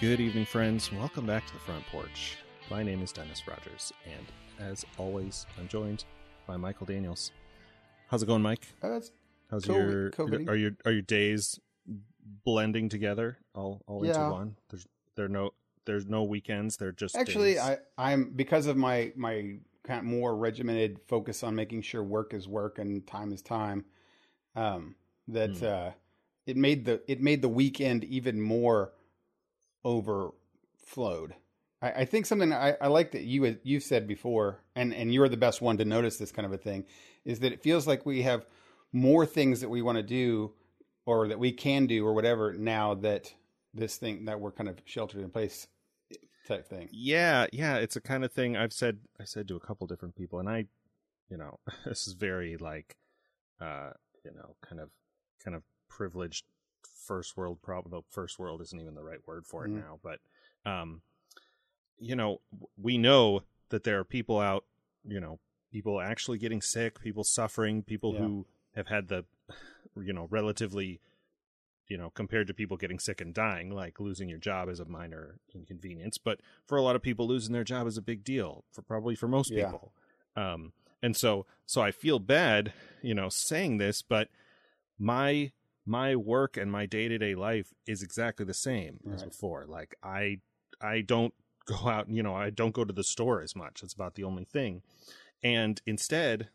Good evening, friends. Welcome back to the front porch. My name is Dennis Rogers, and as always, I'm joined by Michael Daniels. How's it going, Mike? Uh, How's your are your are your days blending together all all into one? There's there no there's no weekends. They're just actually days. I I'm because of my my kind of more regimented focus on making sure work is work and time is time. Um, that Hmm. uh, it made the it made the weekend even more overflowed. I, I think something I, I like that you had- you said before, and and you're the best one to notice this kind of a thing, is that it feels like we have more things that we want to do or that we can do or whatever now that this thing that we're kind of sheltered in place type thing. Yeah, yeah, it's a kind of thing I've said I said to a couple different people and I you know, this is very like uh, you know, kind of kind of privileged first world problem. The first world isn't even the right word for it Mhm. now, but um you know, we know that there are people out, you know, people actually getting sick, people suffering, people Yeah. who have had the you know, relatively you know, compared to people getting sick and dying, like losing your job is a minor inconvenience, but for a lot of people, losing their job is a big deal. For probably for most Yeah. people, um, and so so I feel bad, you know, saying this, but my my work and my day to day life is exactly the same as before. Like I I don't go out, you know, I don't go to the store as much. It's about the only thing, and instead,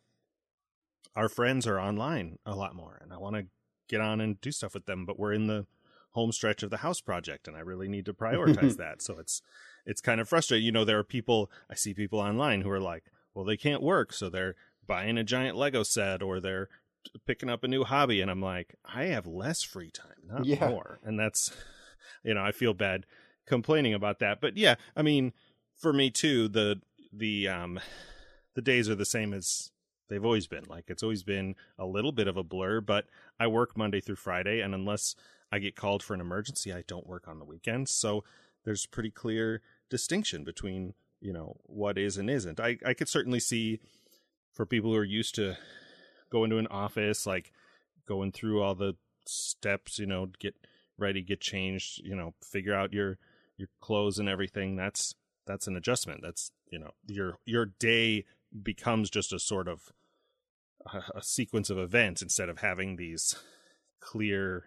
our friends are online a lot more, and I want to get on and do stuff with them. But we're in the home stretch of the house project, and I really need to prioritize that. So it's it's kind of frustrating. You know, there are people I see people online who are like, well, they can't work, so they're buying a giant Lego set or they're picking up a new hobby, and I'm like, I have less free time, not Yeah. more, and that's you know, I feel bad complaining about that. But yeah, I mean, for me too, the the um the days are the same as they've always been. Like it's always been a little bit of a blur, but I work Monday through Friday, and unless I get called for an emergency, I don't work on the weekends. So there's pretty clear distinction between you know what is and isn't. I I could certainly see for people who are used to going to an office, like going through all the steps, you know, get ready, get changed, you know, figure out your your clothes and everything. That's that's an adjustment. That's you know your your day becomes just a sort of a, a sequence of events instead of having these clear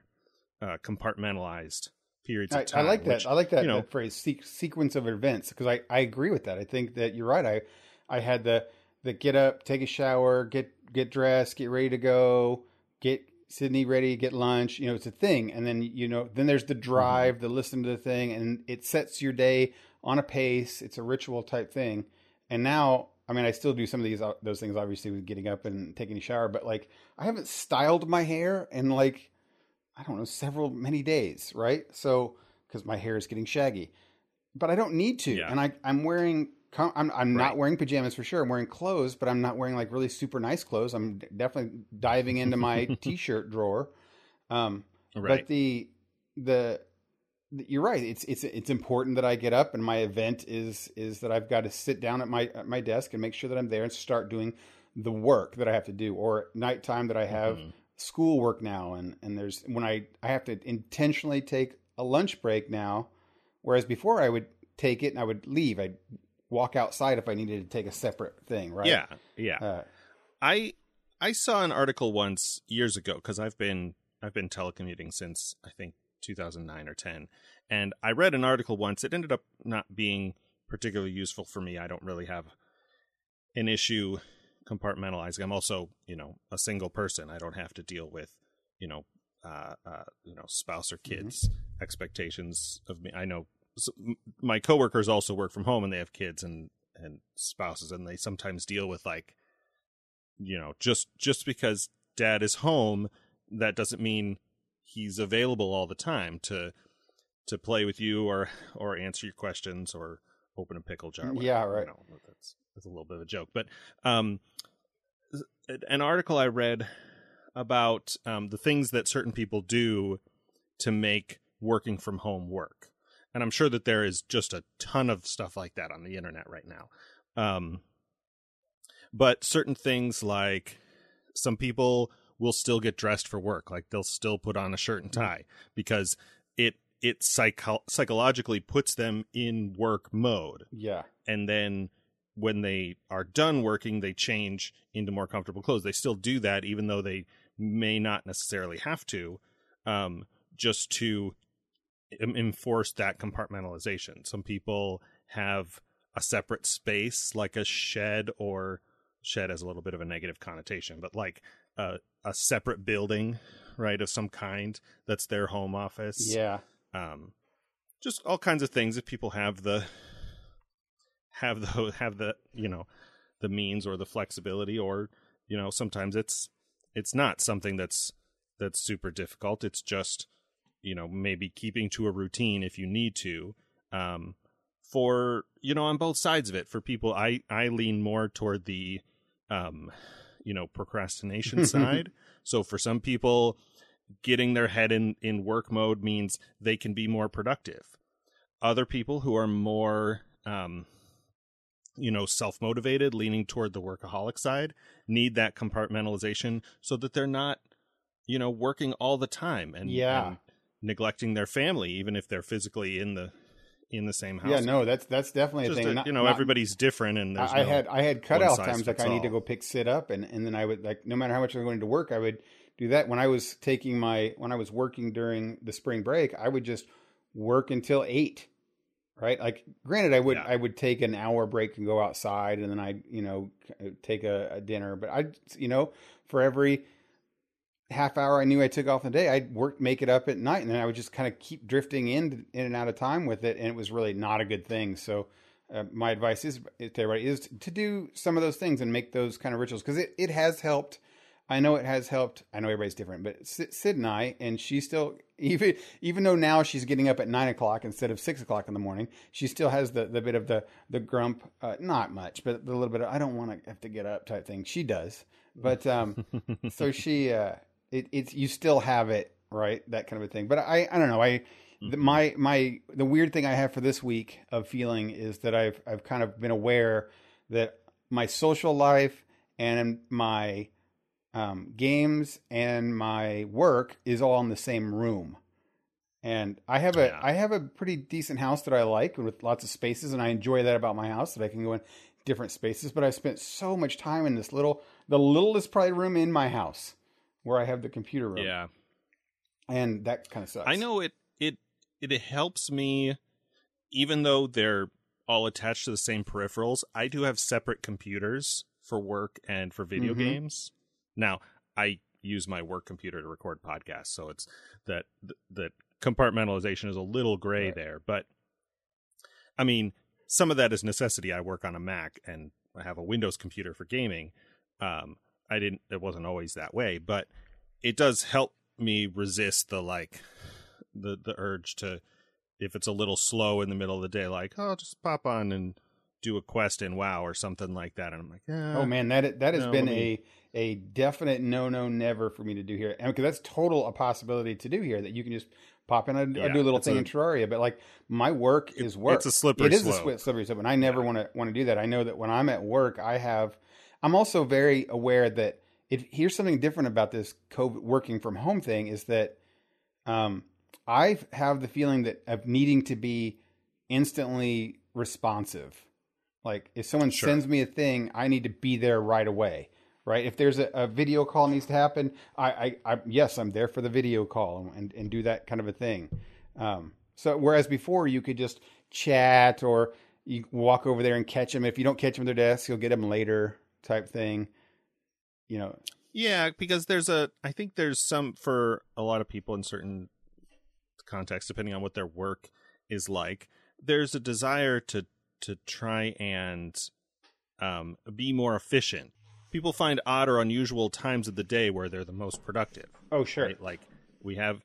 uh, compartmentalized periods I, of time. I like that. I like that, you know, that phrase se- sequence of events because I, I agree with that. I think that you're right. I I had the the get up, take a shower, get get dressed, get ready to go, get Sydney ready, get lunch. You know, it's a thing, and then you know, then there's the drive, the listen to the thing, and it sets your day on a pace. It's a ritual type thing, and now. I mean, I still do some of these uh, those things, obviously, with getting up and taking a shower. But like, I haven't styled my hair in like I don't know, several many days, right? So because my hair is getting shaggy, but I don't need to, Yeah. and I I'm wearing com- I'm I'm Right. not wearing pajamas for sure. I'm wearing clothes, but I'm not wearing like really super nice clothes. I'm d- definitely diving into my t-shirt drawer. Um, right. but the, the the you're right. It's it's it's important that I get up, and my event is is that I've got to sit down at my at my desk and make sure that I'm there and start doing the work that I have to do, or nighttime that I have Mhm. schoolwork now, and and there's when I I have to intentionally take a lunch break now, whereas before I would take it and I would leave. I'd walk outside if I needed to take a separate thing, right? Yeah, yeah. Uh, I I saw an article once years ago because I've been I've been telecommuting since I think 2009 or 10, and I read an article once. It ended up not being particularly useful for me. I don't really have an issue compartmentalizing. I'm also you know a single person. I don't have to deal with you know uh, uh you know spouse or kids expectations of me. I know my coworkers also work from home and they have kids and and spouses and they sometimes deal with like you know just just because dad is home that doesn't mean he's available all the time to to play with you or or answer your questions or open a pickle jar whatever, Yeah, you right. know, that's that's a little bit of a joke but um an article i read about um the things that certain people do to make working from home work and i'm sure that there is just a ton of stuff like that on the internet right now. Um but certain things like some people will still get dressed for work like they'll still put on a shirt and tie because it it psycho- psychologically puts them in work mode. Yeah. and then when they are done working they change into more comfortable clothes. They still do that even though they may not necessarily have to um, just to enforce that compartmentalization. Some people have a separate space like a shed or shed has a little bit of a negative connotation but like a, a separate building right of some kind that's their home office. Yeah. um, just all kinds of things. If people have the have the have the you know the means or the flexibility or you know sometimes it's it's not something that's that's super difficult. It's just you know maybe keeping to a routine if you need to um for you know on both sides of it. For people i i lean more toward the um you know procrastination side. So for some people getting their head in in work mode means they can be more productive. Other people who are more um you know self-motivated leaning toward the workaholic side need that compartmentalization so that they're not you know working all the time and, Yeah. and neglecting their family even if they're physically in the in the same house Yeah, no, that's that's definitely a thing. Not- you know not- everybody's different and there's I, I no- had I had cutoff times like I need to go pick Sid up and and then I would like no matter how much I'm going to work I would do that when I was taking my when I was working during the spring break I would just work until 8 right like granted I would Yeah. I would take an hour break and go outside and then I you know take a, a dinner but I you know for every half hour I knew I took off the day I'd work make it up at night and then I would just kind of keep drifting in in and out of time with it and it was really not a good thing so uh, my advice is to everybody is to do some of those things and make those kind of rituals because it, it has helped. I know it has helped. I know everybody's different, but Sid, Sid and I, and she still even even though now she's getting up at nine o'clock instead of six o'clock in the morning, she still has the the bit of the the grump, uh, not much, but the little bit of I don't want to have to get up type thing. She does, but um, so she uh, it, it's you still have it right that kind of a thing. But I I don't know I the, my my the weird thing I have for this week of feeling is that I've I've kind of been aware that my social life and my um, games and my work is all in the same room. And I have a Yeah. I have a pretty decent house that I like with lots of spaces, and I enjoy that about my house that I can go in different spaces. But I've spent so much time in this little the littlest probably room in my house where I have the computer room. yeah and that kind of sucks. I know it it it helps me even though they're all attached to the same peripherals. I do have separate computers for work and for video Mhm. games. Now, I use my work computer to record podcasts, so it's that that compartmentalization is a little gray Right. there, but I mean, some of that is necessity. I work on a Mac and I have a Windows computer for gaming. Um, I didn't. It wasn't always that way, but it does help me resist the like the the urge to if it's a little slow in the middle of the day, like oh, just pop on and do a quest in WoW or something like that, and I'm like, eh, Oh man, that that has No, been me- a a definite no no never for me to do here, and because that's total a possibility to do here that you can just pop in. I, I Yeah, do a little thing a- in Terraria, but like my work is work. it's a slippery It is a slope. swi- slippery slope, and I never want to want to do that. I know that when I'm at work, I have. I'm also very aware that if here's something different about this COVID working from home thing is that um, I have the feeling that of needing to be instantly responsive. Like if someone Sure. sends me a thing, I need to be there right away. Right? If there's a, a video call needs to happen, I, I, I yes, I'm there for the video call and, and do that kind of a thing. Um, so whereas before you could just chat or you walk over there and catch them. If you don't catch them at their desk, you'll get them later type thing. You know, Yeah, because there's a I think there's some for a lot of people in certain contexts, depending on what their work is like, there's a desire to to try and um, be more efficient. People find odd or unusual times of the day where they're the most productive. oh sure, Right? Like we have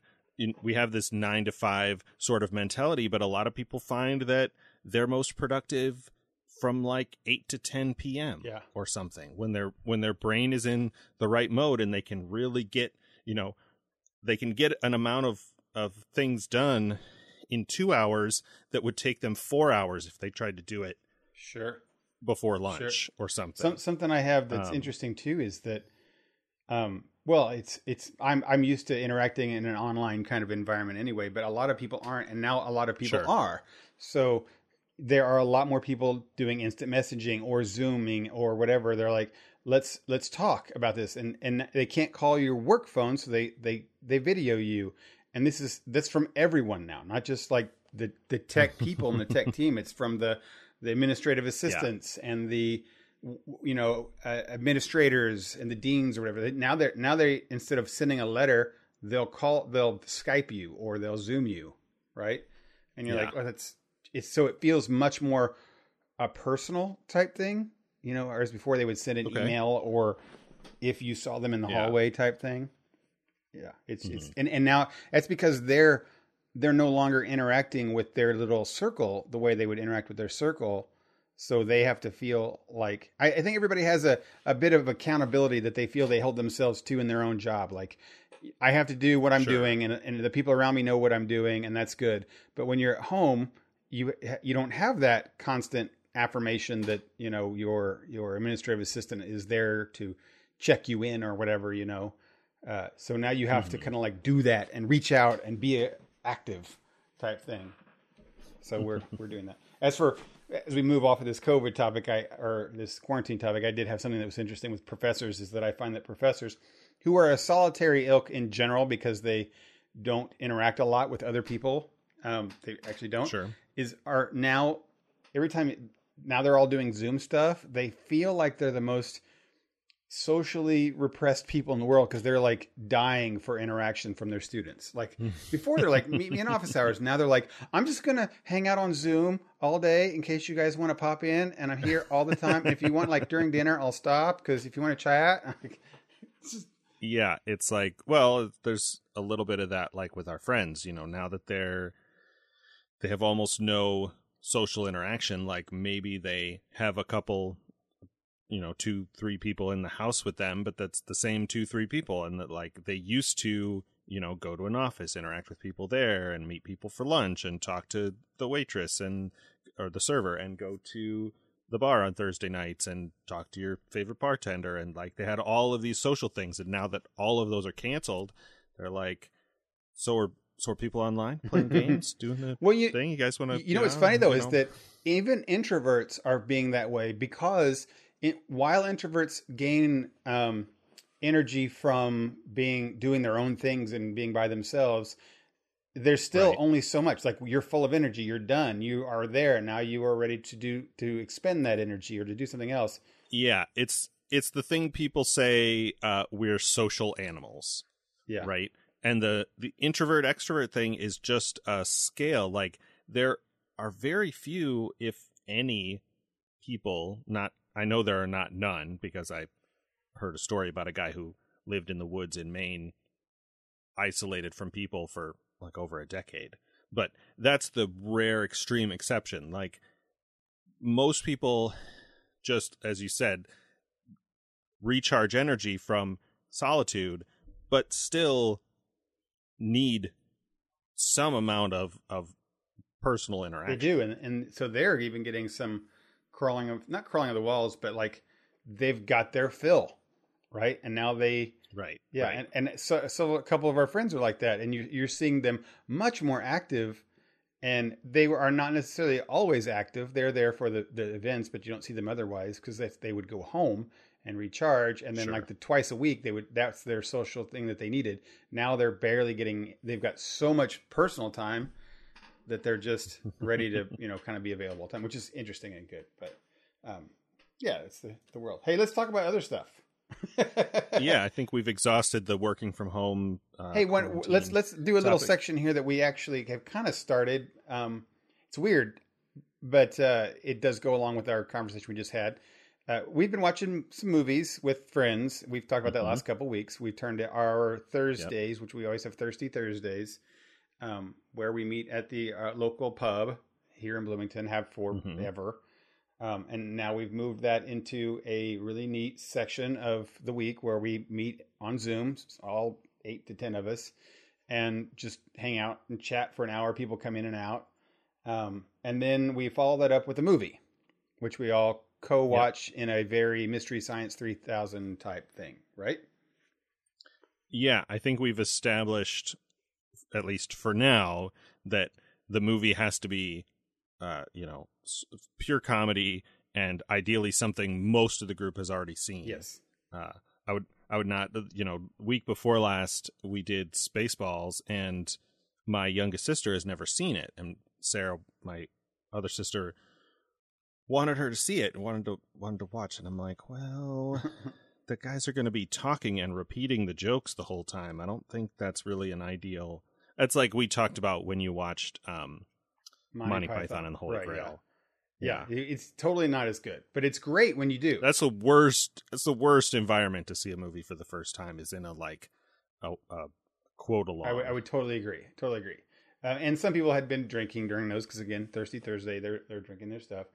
we have this nine to five sort of mentality, but a lot of people find that they're most productive from like eight to ten p.m. Yeah. or something when their when their brain is in the right mode and they can really get you know they can get an amount of of things done in two hours that would take them four hours if they tried to do it sure. before lunch or something. Some, something I have that's Um, interesting too is that, um, Well, it's it's I'm I'm used to interacting in an online kind of environment anyway, but a lot of people aren't, and now a lot of people Sure. are. So there are a lot more people doing instant messaging or zooming or whatever. They're like, let's let's talk about this, and and they can't call your work phone, so they they they video you, and this is that's from everyone now, not just like the the tech people and the tech team. It's from the the administrative assistants and the you know uh, administrators and the deans or whatever. They- Now they're now they instead of sending a letter, they'll call they'll Skype you or they'll Zoom you, right? And you're Yeah. like, oh, that's it's so it feels much more a personal type thing, you know, whereas before they would send an Okay. email or if you saw them in the Yeah. hallway type thing. Yeah, it's it's mm-hmm. and, and now that's because they're they're no longer interacting with their little circle the way they would interact with their circle. So they have to feel like I, I think everybody has a, a bit of accountability that they feel they hold themselves to in their own job. Like I have to do what I'm Sure. doing and, and the people around me know what I'm doing and that's good. But when you're at home, you you don't have that constant affirmation that, you know, your your administrative assistant is there to check you in or whatever, you know. Uh, so now you have to kind of like do that and reach out and be a, active type thing. So we're we're doing that. As for as we move off of this COVID topic, I or this quarantine topic, I did have something that was interesting with professors. Is that I find that professors who are a solitary ilk in general because they don't interact a lot with other people, um, they actually don't. Sure. Is are now every time now they're all doing Zoom stuff. They feel like they're the most socially repressed people in the world because they're like dying for interaction from their students. Like before, they're like, meet me in office hours. Now they're like, I'm just gonna hang out on Zoom all day in case you guys want to pop in, and I'm here all the time. If you want, like during dinner, I'll stop because if you want to chat, Yeah, it's like, well, there's a little bit of that like with our friends, you know, now that they're they have almost no social interaction, like maybe they have a couple you know, two, three people in the house with them, but that's the same two, three people and that like they used to, you know, go to an office, interact with people there and meet people for lunch and talk to the waitress and or the server and go to the bar on Thursday nights and talk to your favorite bartender and like they had all of these social things and now that all of those are canceled, they're like so are so are people online playing games, doing the well, you thing. You guys want to you know what's funny though is that even introverts are being that way because it, while introverts gain um, energy from being doing their own things and being by themselves there's still Right. only so much like you're full of energy you're done you are there now you are ready to do to expend that energy or to do something else Yeah, it's it's the thing people say uh we're social animals. yeah right and the the introvert extrovert thing is just a scale. Like there are very few if any people not i know there are not none because i heard a story about a guy who lived in the woods in maine isolated from people for like over a decade. But that's the rare extreme exception. Like most people just as you said recharge energy from solitude but still need some amount of of personal interaction. they do and, and so they're even getting some crawling of not crawling of the walls but like they've got their fill right and now they Right. Yeah, right. and, and so so a couple of our friends are like that, and you you're seeing them much more active, and they are not necessarily always active. They're there for the, the events, but you don't see them otherwise because they would go home and recharge, and then Sure. like the twice a week they would that's their social thing that they needed. Now they're barely getting. They've got so much personal time that they're just ready to you know kind of be available time, which is interesting and good. But um, yeah, it's the the world. Hey, let's talk about other stuff. yeah, I think we've exhausted the working from home. Uh, Hey, one, let's let's do a little section here that we actually have kind of started. Um, it's weird, but uh, it does go along with our conversation we just had. Uh, we've been watching some movies with friends. We've talked about that Mhm. last couple weeks. We've turned to our Thursdays, which we always have Thirsty Thursdays, um, where we meet at the uh, local pub here in Bloomington. Have forever. Um, and now we've moved that into a really neat section of the week where we meet on Zoom, all eight to 10 of us, and just hang out and chat for an hour. People come in and out. Um, and then we follow that up with a movie, which we all co watch in a very Mystery Science 3000 type thing, right? Yeah, I think we've established, at least for now, that the movie has to be, uh, you know, pure comedy and ideally something most of the group has already seen. Yes. Uh, I would, I would not, you know, week before last we did Spaceballs, and my youngest sister has never seen it, and Sarah, my other sister, wanted her to see it and wanted to wanted to watch, and I'm like, well the guys are going to be talking and repeating the jokes the whole time. I don't think that's really an ideal. That's like we talked about when you watched um, Monty, Python. and the Holy Right, yeah. Grail. Yeah. it- it's totally not as good, but it's great when you do. that's the worst. That's the worst environment to see a movie for the first time. Is in a like a, a quote along. I would- would totally agree. Totally agree. Uh, and some people had been drinking during those because again, Thirsty Thursday, they're they're drinking their stuff.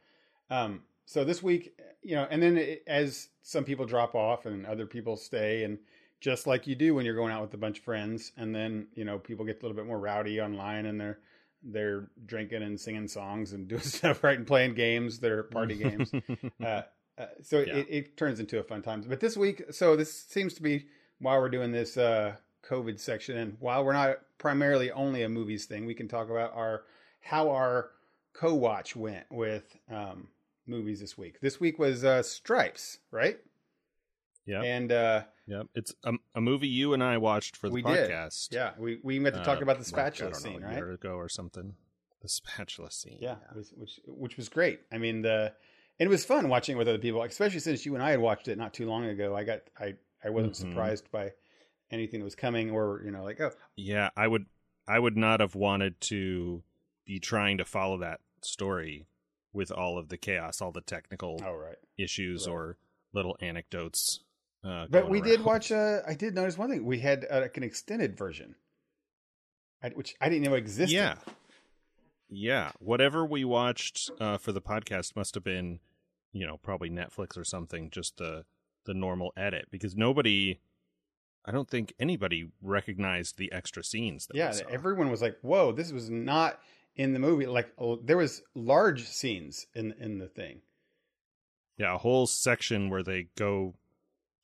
Um, so this week, you know, and then it, as some people drop off and other people stay, and just like you do when you're going out with a bunch of friends, and then you know people get a little bit more rowdy online, and they're they're drinking and singing songs and doing stuff right and playing games that are party games. Uh, uh, so Yeah. it, it turns into a fun time. But this week, so this seems to be while we're doing this uh, COVID section, and while we're not primarily only a movies thing, we can talk about our how our co-watch went with um, movies this week. This week was uh, Stripes, right? yeah, And uh, yeah. It's a, a movie you and I watched for the We did. podcast. yeah, we we met to talk uh, about the like, spatula know, scene, a right? year ago or something. The spatula scene. Yeah, it was, which which was great. I mean, the and it was fun watching it with other people, especially since you and I had watched it not too long ago. I got I I wasn't Mhm. surprised by anything that was coming, or you know, like oh Yeah, I would I would not have wanted to be trying to follow that story with all of the chaos, all the technical oh right. issues Right. or little anecdotes. Uh, But going we did watch. Uh, I did notice one thing. We had uh, like an extended version, which I didn't know existed. Yeah, yeah. Whatever we watched uh, for the podcast must have been, you know, probably Netflix or something. Just the the normal edit because nobody, I don't think anybody recognized the extra scenes. That we yeah. saw. Everyone was like, "Whoa, this was not in the movie." Like there was large scenes in in the thing. yeah, a whole section where they go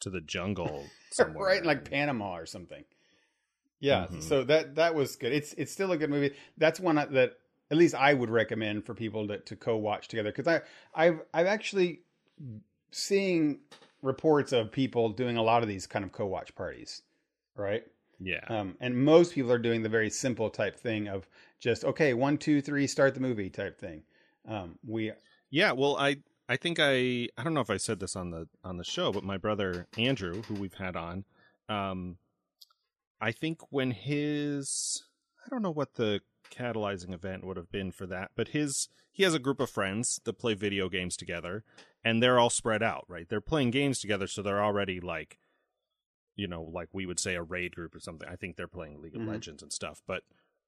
to the jungle somewhere. right like Panama or something. Yeah, Mhm. so that that was good. It's it's still a good movie. That's one that at least I would recommend for people to, to co-watch together because I I've I've actually seeing reports of people doing a lot of these kind of co-watch parties, right? Yeah. Um, and most people are doing the very simple type thing of just okay, one, two, three, start the movie type thing. Um, we Yeah, well, I I think I I don't know if I said this on the on the show, but my brother Andrew, who we've had on, um, I think when his I don't know what the catalyzing event would have been for that, but his he has a group of friends that play video games together, and they're all spread out, right? They're playing games together, so they're already like, you know, like we would say a raid group or something. I think they're playing League of Mhm. Legends and stuff, but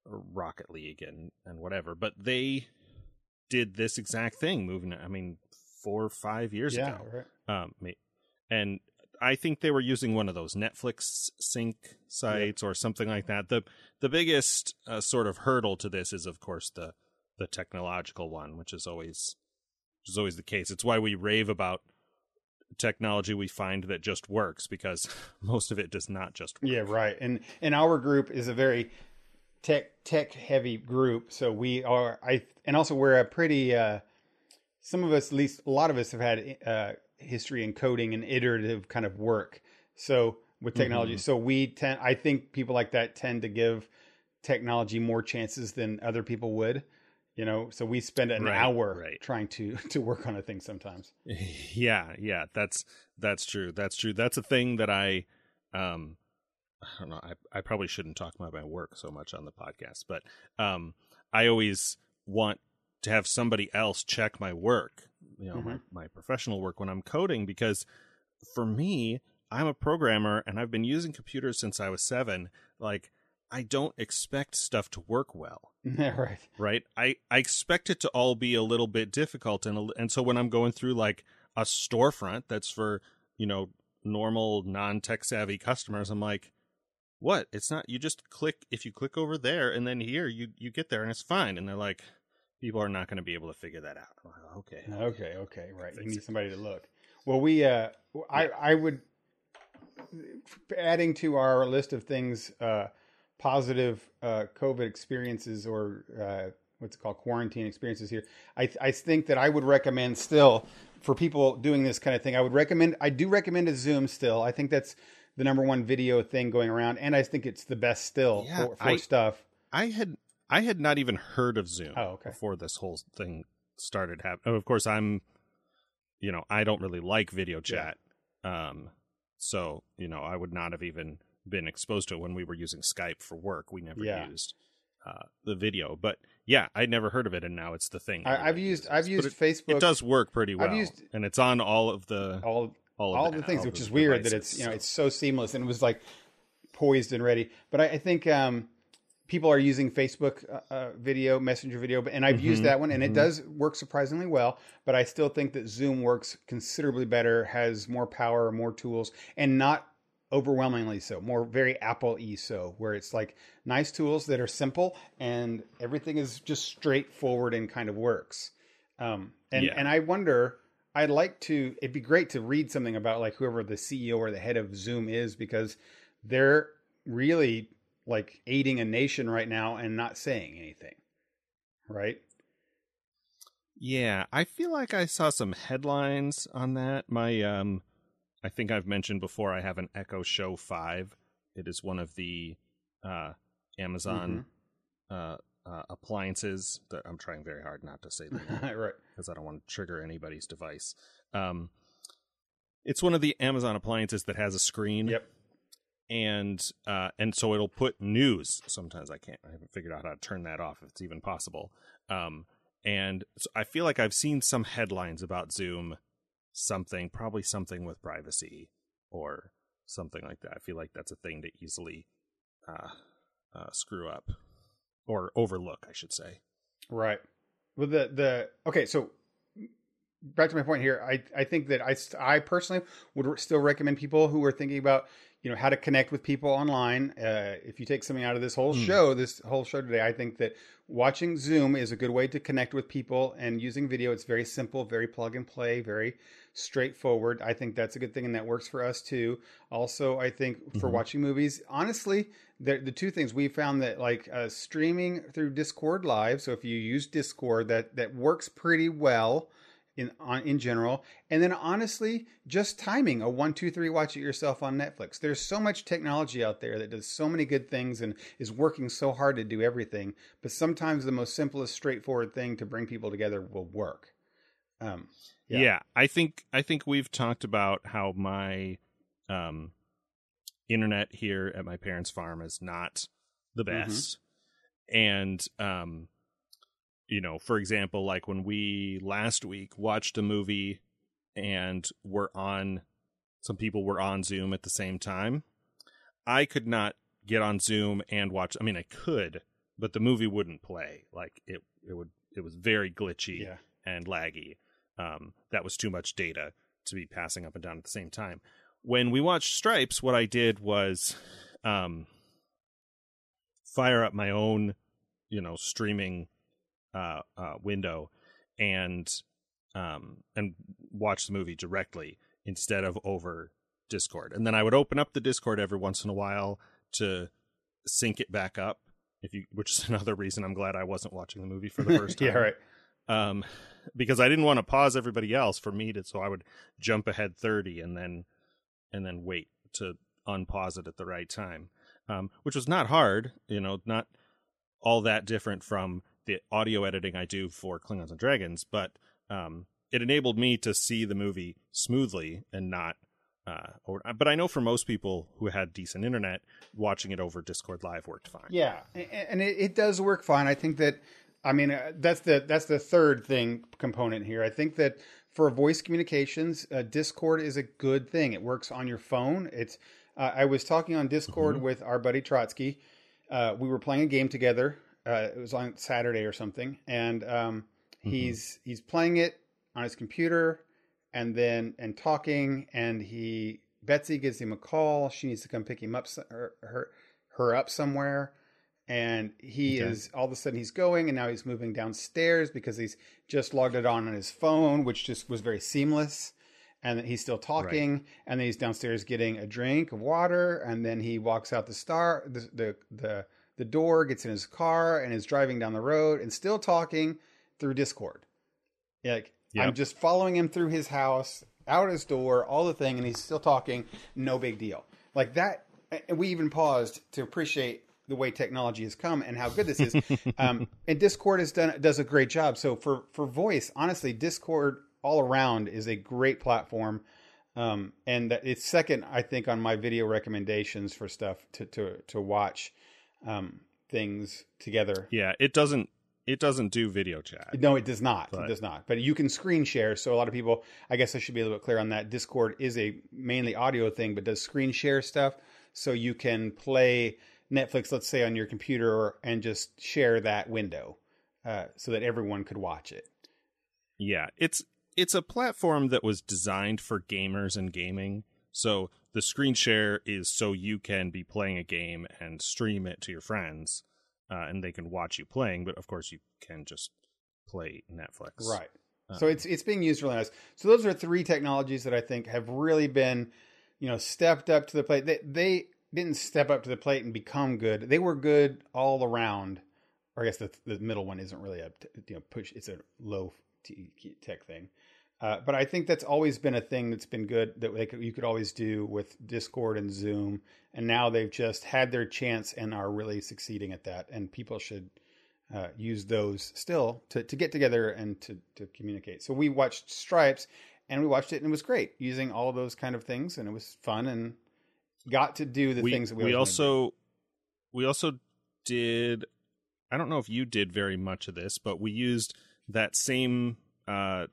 Rocket League and and whatever. But they did this exact thing moving i mean four or five years yeah, ago right. um and i think they were using one of those netflix sync sites or something like that the the biggest uh, sort of hurdle to this is of course the the technological one which is always which is always the case it's why we rave about technology we find that just works because most of it does not just work. Yeah, right. And and our group is a very tech tech heavy group, so we are. I and also we're a pretty. Uh, some of us, at least a lot of us, have had uh, history in coding and iterative kind of work. So with technology, Mhm. so we tend. I think people like that tend to give technology more chances than other people would. You know, so we spend an Right, hour right. trying to to work on a thing sometimes. yeah yeah that's that's true that's true that's a thing that i um i don't know i, I probably shouldn't talk about my work so much on the podcast but um i always want to have somebody else check my work you know my, my professional work when i'm coding because for me i'm a programmer and i've been using computers since i was seven like i don't expect stuff to work well yeah, right. right? I I expect it to all be a little bit difficult, and and so when I'm going through like a storefront that's for you know normal non tech savvy customers, I'm like, what? It's not. You just click if you click over there, and then here you you get there, and it's fine. And they're like, people are not going to be able to figure that out. Like, okay, Okay, okay, right. You need somebody to look. Well, we, uh, I, I would, adding to our list of things, uh, positive uh, COVID experiences or uh, what's it called quarantine experiences here. I, I think that I would recommend still for people doing this kind of thing. I would recommend. I do recommend a Zoom still. I think that's the number one video thing going around, and I think it's the best still Yeah, for, for I- stuff. I had I had not even heard of Zoom Oh, okay. before this whole thing started happening. Of course, I'm, you know, I don't really like video chat, um, so you know, I would not have even been exposed to it when we were using Skype for work. We never Yeah. used uh, the video, but yeah, I'd never heard of it, and now it's the thing. I, I've used. I've used it, Facebook. it does work pretty well, used- and it's on all of the all all of all the, the things, which is weird that it's you know so. it's so seamless and it was like poised and ready. But I, I think um, people are using Facebook uh, uh, video, Messenger video, but and I've used Mhm, that one and it mhm. does work surprisingly well. But I still think that Zoom works considerably better, has more power, more tools, and not overwhelmingly so. More very Apple y so, where it's like nice tools that are simple and everything is just straightforward and kind of works. Um, and Yeah. and I wonder. I'd like to. It'd be great to read something about like whoever the CEO or the head of Zoom is because they're really like aiding a nation right now and not saying anything. Right? Yeah, I feel like I saw some headlines on that. My um I think I've mentioned before I have an Echo Show 5. It is one of the uh Amazon uh, uh appliances that I'm trying very hard not to say the name right. because I don't want to trigger anybody's device. Um it's one of the Amazon appliances that has a screen Yep. and uh and so it'll put news sometimes i can't i haven't figured out how to turn that off if it's even possible um and so i feel like i've seen some headlines about zoom something probably something with privacy or something like that i feel like that's a thing to easily uh, uh screw up or overlook i should say Right. Well, the the okay. So back to my point here. I I think that I I personally would still recommend people who are thinking about you know how to connect with people online. Uh, if you take something out of this whole Hmm. show, this whole show today, I think that watching Zoom is a good way to connect with people and using video. It's very simple, very plug and play, very straightforward. I think that's a good thing, and that works for us too. Also, I think for Mhm. watching movies, honestly, the the two things we found that like uh, streaming through Discord Live. So if you use Discord, that that works pretty well in on, in general. And then honestly, just timing a one two three watch it yourself on Netflix. There's so much technology out there that does so many good things and is working so hard to do everything. But sometimes the most simplest, straightforward thing to bring people together will work. Um, yeah. Yeah. i think i think we've talked about how my um internet here at my parents farm is not the Mhm. best and um you know for example like when we last week watched a movie and were on some people were on zoom at the same time i could not get on zoom and watch i mean i could but the movie wouldn't play like it it would it was very glitchy yeah. and laggy. Um, that was too much data to be passing up and down at the same time. When we watched Stripes, what I did was um, fire up my own, you know, streaming uh, uh, window and um, and watch the movie directly instead of over Discord. And then I would open up the Discord every once in a while to sync it back up. If you, which is another reason I'm glad I wasn't watching the movie for the first time yeah. Right. um, because I didn't want to pause everybody else for me to, so I would jump ahead thirty and then and then wait to unpause it at the right time, um, which was not hard, you know, not all that different from the audio editing I do for Klingons and Dragons, but um, it enabled me to see the movie smoothly and not. Uh, or, but I know for most people who had decent internet, watching it over Discord Live worked fine. Yeah, and it, it does work fine. I think that, I mean, uh, that's the that's the third thing component here. I think that for voice communications, uh, Discord is a good thing. It works on your phone. It's. Uh, I was talking on Discord with our buddy Trotsky. Uh, we were playing a game together. Uh, it was on Saturday or something, and um, he's he's playing it on his computer, and then and talking, and he Betsy gives him a call. She needs to come pick him up, her her, her up somewhere and he Okay. is all of a sudden he's going and now he's moving downstairs because he's just logged it on on his phone which just was very seamless and he's still talking, and then he's downstairs getting a drink of water, and then he walks out the star the the the, the door, gets in his car, and is driving down the road, and still talking through Discord. Like Yep. I'm just following him through his house, out his door, all the thing, and he's still talking. No big deal. Like that. And we even paused to appreciate the way technology has come and how good this is. um, and Discord has done does a great job. So for for voice, honestly, Discord all around is a great platform. Um, and that it's second, I think, on my video recommendations for stuff to to to watch um, things together. Yeah, it doesn't it doesn't do video chat. No, it does not. But- it does not. But you can screen share. So a lot of people, I guess I should be a little bit clear on that. Discord is a mainly audio thing, but does screen share stuff. So you can play Netflix, let's say, on your computer and just share that window uh, so that everyone could watch it. Yeah, it's it's a platform that was designed for gamers and gaming. So the screen share is so you can be playing a game and stream it to your friends, uh, and they can watch you playing. But of course, you can just play Netflix. Right. Uh, So it's it's being used really nice. So those are three technologies that I think have really been, you know, stepped up to the plate. They they didn't step up to the plate and become good. They were good all around. Or I guess the the middle one isn't really a you know push. It's a low tech thing. Uh, but I think that's always been a thing that's been good that they could, you could always do with Discord and Zoom. And now they've just had their chance and are really succeeding at that. And people should uh, use those still to, to get together and to, to communicate. So we watched Stripes and we watched it and it was great using all of those kind of things and it was fun and got to do the we, things that we, we always wanted to also we also did i don't know if you did very much of this but we used that same uh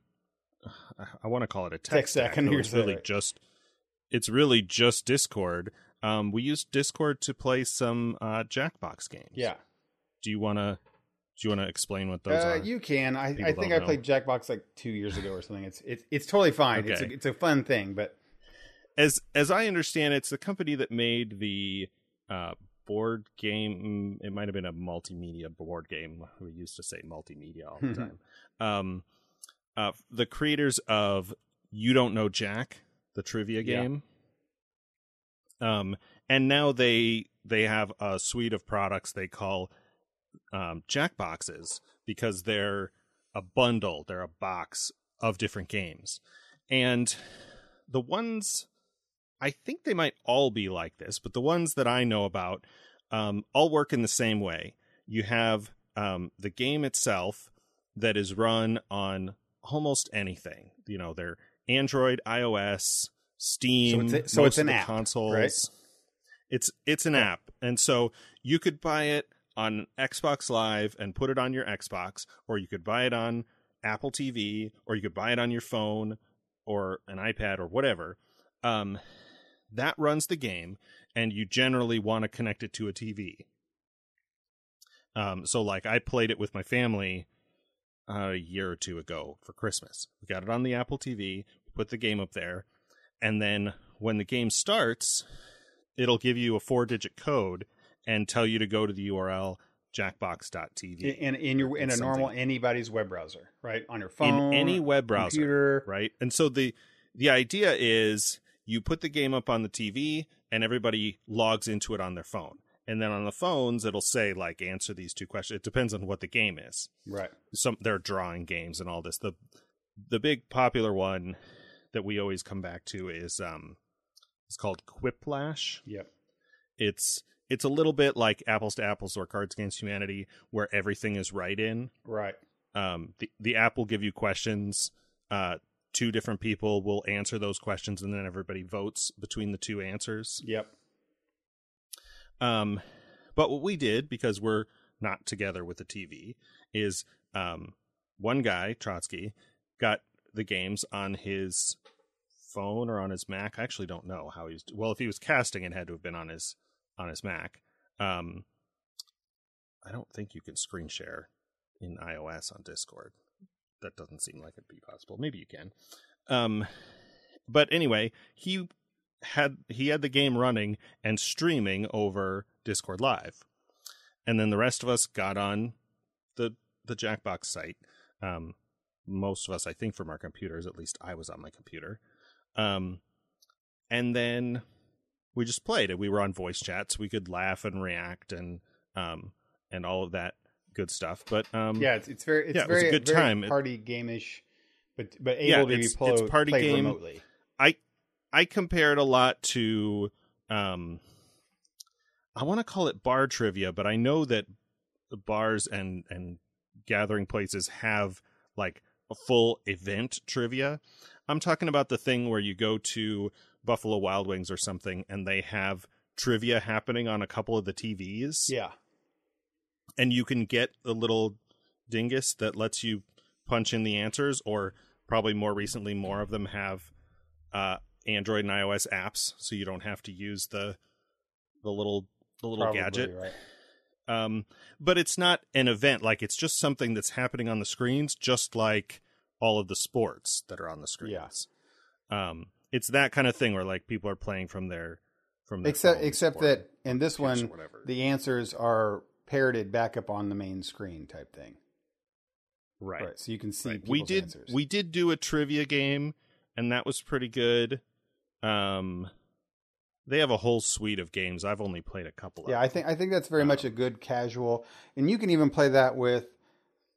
i want to call it a Tech tech stack, stack I knew but you were it's really just it's really just discord um we used discord to play some uh jackbox games. Yeah. do you want to do you want to explain what those Uh, are you can. I, I think I know. played Jackbox like two years ago or something. It's it's it's totally fine. It's a, it's a fun thing, but as as I understand, it's the company that made the uh, board game. It might have been a multimedia board game. We used to say multimedia all the time. um, uh, the creators of You Don't Know Jack, the trivia Yeah. game. Um, and now they they have a suite of products they call um, Jackboxes because they're a bundle. They're a box of different games, and the ones I think they might all be like this, but the ones that I know about um, all work in the same way. You have um, the game itself that is run on almost anything. You know, they're Android, iOS, Steam. So it's a- so it's an app, consoles. right? It's it's an app, and so you could buy it on Xbox Live and put it on your Xbox, or you could buy it on Apple TV, or you could buy it on your phone or an iPad or whatever. Um, that runs the game, and you generally want to connect it to a TV. Um, so like I played it with my family uh, a year or two ago for Christmas. We got it on the Apple TV, put the game up there, and then when the game starts, it'll give you a four-digit code and tell you to go to the URL jackbox.tv in in your in a normal anybody's web browser, right? On your phone, in any web browser, computer. right? And so the the idea is you put the game up on the TV and everybody logs into it on their phone. And then on the phones it'll say like answer these two questions. It depends on what the game is. Right. Some they're drawing games and all this. The the big popular one that we always come back to is um it's called Quiplash. Yep. It's it's a little bit like apples to apples or cards against humanity where everything is right in Right. um, the the app will give you questions. Uh, two different people will answer those questions, and then everybody votes between the two answers. Yep. Um, but what we did because we're not together with the TV is um, one guy Trotsky got the games on his phone or on his Mac. I actually don't know how he's. Well, if he was casting, it had to have been on his on his Mac. Um, I don't think you can screen share in iOS on Discord. That doesn't seem like it'd be possible. Maybe you can. Um, but anyway, he had he had the game running and streaming over Discord Live, and then the rest of us got on the the Jackbox site. Um, most of us, I think, from our computers. At least I was on my computer. Um, and then we just played it. We were on voice chats. We could laugh and react and um and all of that good stuff. But um, yeah, it's, it's very it's yeah, it was a good very time. Party gameish, but but able Yeah, to be it's- it's party played game. remotely. I I compare it a lot to um I want to call it bar trivia, but I know that the bars and and gathering places have like a full event trivia. I'm talking about the thing where you go to Buffalo Wild Wings or something and they have trivia happening on a couple of the TVs Yeah, and you can get a little dingus that lets you punch in the answers or probably more recently more of them have uh android and ios apps so you don't have to use the the little the little probably, gadget right? um but it's not an event like it's just something that's happening on the screens just like all of the sports that are on the screens um it's that kind of thing where like people are playing from their from their Except except that in this one, the answers are parroted back up on the main screen type thing. right Right, so you can see Right. we did answers. we did do a trivia game and that was pretty good um they have a whole suite of games i've only played a couple yeah, of I think I think that's very much a good casual, and you can even play that with.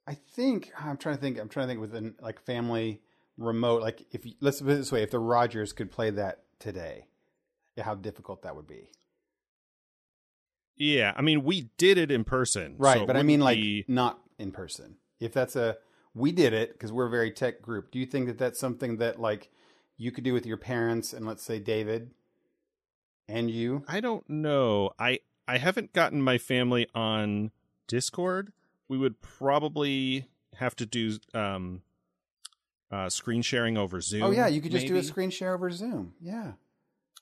I think I'm trying to think. I'm trying to think within like family remote. Like if you, let's put it this way: if the Rogers could play that today, yeah, how difficult that would be. yeah i mean we did it in person Right, so but I mean like be- not in person. If that's a we did it because we're a very tech group. Do you think that that's something that like you could do with your parents and let's say David and you? i don't know i i haven't gotten my family on discord we would probably have to do um uh screen sharing over zoom oh yeah, you could just do a screen share over Zoom. Yeah.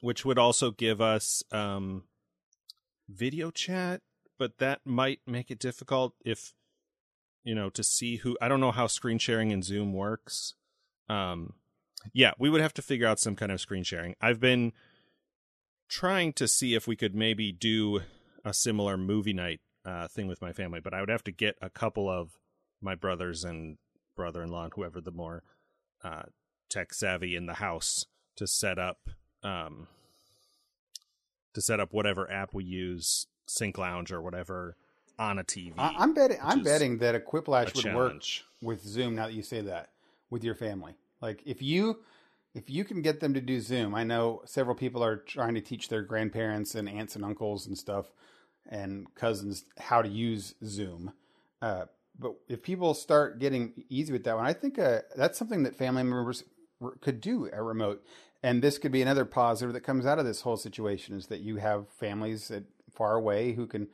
which would also give us um, video chat, but that might make it difficult if you know to see who. I don't know how screen sharing in Zoom works. Um, yeah, we would have to figure out some kind of screen sharing. I've been trying to see if we could maybe do a similar movie night uh, thing with my family, but I would have to get a couple of my brothers and brother-in-law and whoever the more uh, tech savvy in the house to set up um, to set up whatever app we use, Sync Lounge or whatever, on a TV. I, I'm betting. I'm betting that a Quiplash a would work with Zoom. Now that you say that, with your family, like if you if you can get them to do Zoom, I know several people are trying to teach their grandparents and aunts and uncles and stuff and cousins how to use Zoom. Uh, but if people start getting easy with that one, I think uh, that's something that family members could do at remote. And this could be another positive that comes out of this whole situation is that you have families that far away who can